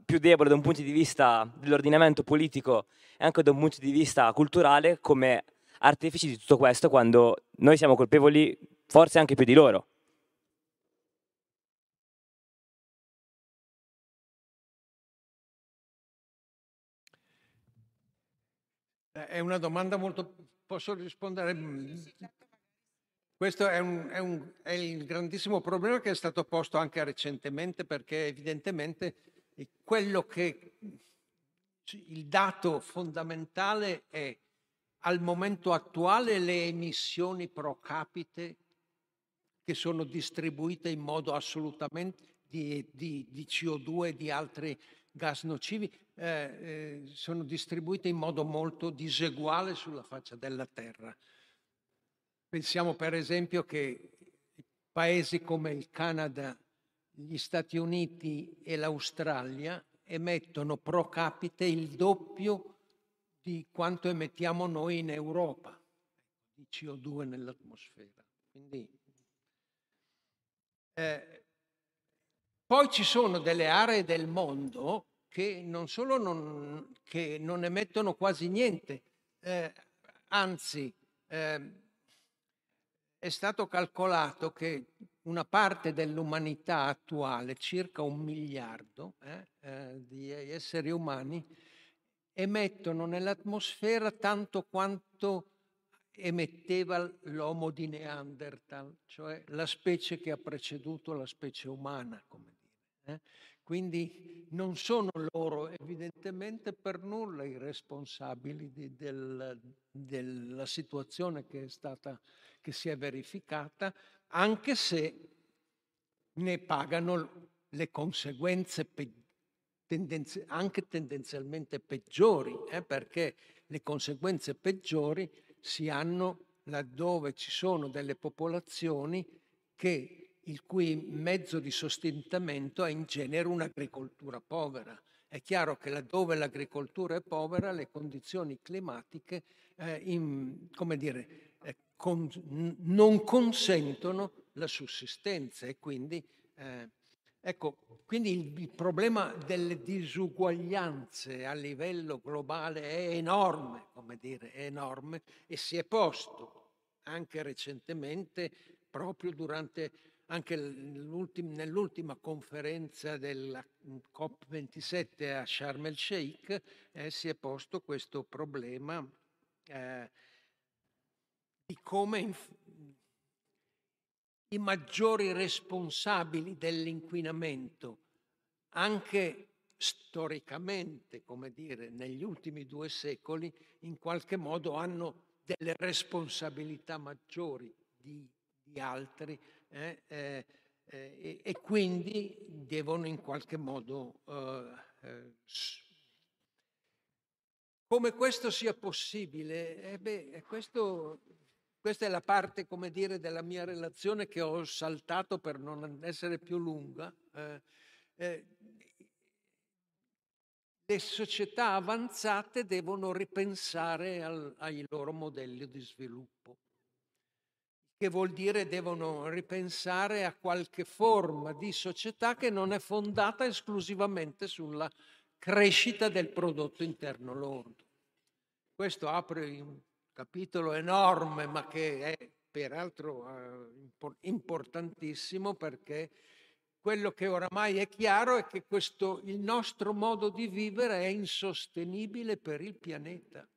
più debole da un punto di vista dell'ordinamento politico e anche da un punto di vista culturale come artefici di tutto questo, quando noi siamo colpevoli forse anche più di loro. È una domanda molto... Posso rispondere? Questo è, un, è, un, è, il grandissimo problema che è stato posto anche recentemente perché evidentemente quello che il dato fondamentale è al momento attuale le emissioni pro capite che sono distribuite in modo assolutamente di, di, di CO2 e di altri gas nocivi eh, eh, sono distribuite in modo molto diseguale sulla faccia della Terra. Pensiamo per esempio che paesi come il Canada, gli Stati Uniti e l'Australia emettono pro capite il doppio di quanto emettiamo noi in Europa di CO2 nell'atmosfera. Quindi, eh, poi ci sono delle aree del mondo che non solo non, che non emettono quasi niente, eh, anzi eh, è stato calcolato che una parte dell'umanità attuale, circa un miliardo eh, eh, di esseri umani, emettono nell'atmosfera tanto quanto emetteva l'Homo di Neanderthal, cioè la specie che ha preceduto la specie umana, come dire. Eh? Quindi non sono loro evidentemente per nulla i responsabili di, del, della situazione che, è stata, che si è verificata, anche se ne pagano le conseguenze pe- tendenzi- anche tendenzialmente peggiori, eh, perché le conseguenze peggiori si hanno laddove ci sono delle popolazioni che il cui mezzo di sostentamento è in genere un'agricoltura povera. È chiaro che laddove l'agricoltura è povera, le condizioni climatiche eh, in, dire, eh, con, non consentono la sussistenza e quindi, eh, ecco, quindi il, il, problema delle disuguaglianze a livello globale è enorme, come dire, è enorme e si è posto anche recentemente proprio durante anche nell'ultima conferenza della COP27 a Sharm el Sheikh eh, si è posto questo problema eh, di come i maggiori responsabili dell'inquinamento, anche storicamente, come dire, negli ultimi due secoli, in qualche modo hanno delle responsabilità maggiori di, di altri eh, eh, eh, e, quindi devono in qualche modo... Eh, eh, come questo sia possibile? Eh beh, questo, questa è la parte, come dire, della mia relazione che ho saltato per non essere più lunga. le società avanzate devono ripensare al, ai loro modelli di sviluppo che vuol dire devono ripensare a qualche forma di società che non è fondata esclusivamente sulla crescita del prodotto interno lordo. Questo apre un capitolo enorme, ma che è peraltro eh, importantissimo perché quello che oramai è chiaro è che questo, il nostro modo di vivere è insostenibile per il pianeta.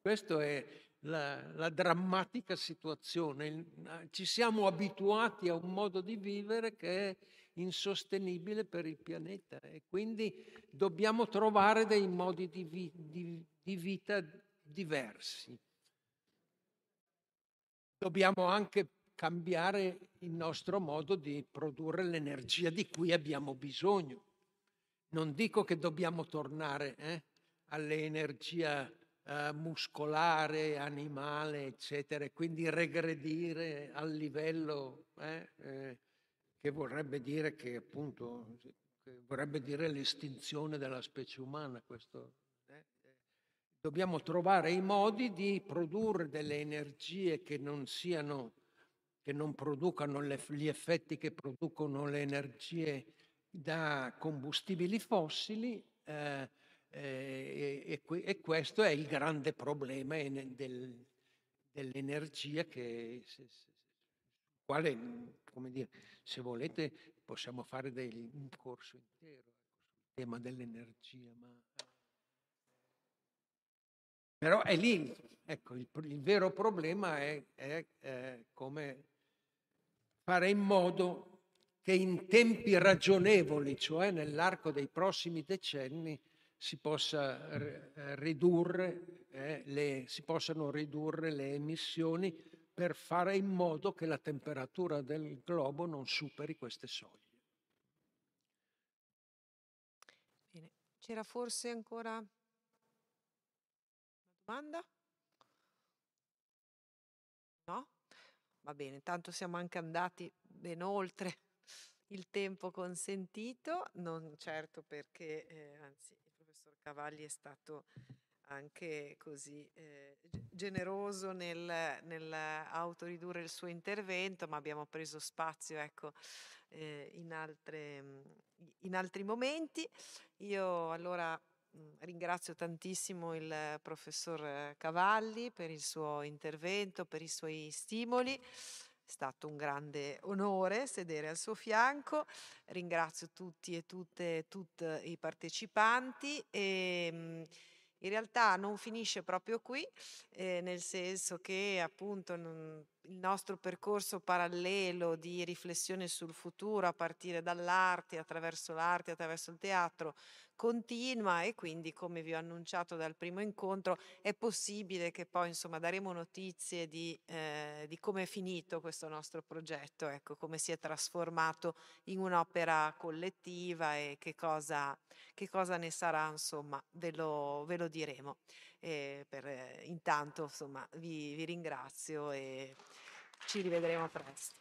Questo è la, la, drammatica situazione. Ci siamo abituati a un modo di vivere che è insostenibile per il pianeta e quindi dobbiamo trovare dei modi di, vi, di, di vita diversi. Dobbiamo anche cambiare il nostro modo di produrre l'energia di cui abbiamo bisogno. Non dico che dobbiamo tornare eh, all'energia eh, muscolare, animale, eccetera, e quindi regredire al livello eh, eh, che vorrebbe dire che appunto vorrebbe dire l'estinzione della specie umana. Questo. Dobbiamo trovare i modi di produrre delle energie che non siano che non producano le, gli effetti che producono le energie da combustibili fossili eh, eh, e, e, questo è il grande problema del, dell'energia che, se, se, quale, come dire, se volete possiamo fare dei, un corso intero ecco, sul tema dell'energia, ma... Però è lì, ecco, il, il vero problema è, è, è come fare in modo che in tempi ragionevoli, cioè nell'arco dei prossimi decenni, si, possa eh, ridurre, eh, le, si possano ridurre le emissioni per fare in modo che la temperatura del globo non superi queste soglie. Bene. C'era forse ancora domanda? No? Va bene, tanto siamo anche andati ben oltre il tempo consentito, non certo perché, eh, anzi Cavalli è stato anche così eh, generoso nel, nel, autoridurre il suo intervento, ma abbiamo preso spazio ecco, eh, in, altre, in, altri momenti. Io allora ringrazio tantissimo il professor Cavalli per il suo intervento, per i suoi stimoli stato un grande onore sedere al suo fianco. Ringrazio tutti e tutte, tutti i partecipanti e, In realtà non finisce proprio qui, eh, nel senso che appunto non, il nostro percorso parallelo di riflessione sul futuro a partire dall'arte, attraverso l'arte, attraverso il teatro, continua e quindi come vi ho annunciato dal primo incontro è possibile che poi insomma daremo notizie di, eh, di come è finito questo nostro progetto, ecco, come si è trasformato in un'opera collettiva e che cosa, che cosa ne sarà, insomma, ve lo, ve lo diremo. E per, intanto insomma vi, vi ringrazio e ci rivedremo presto.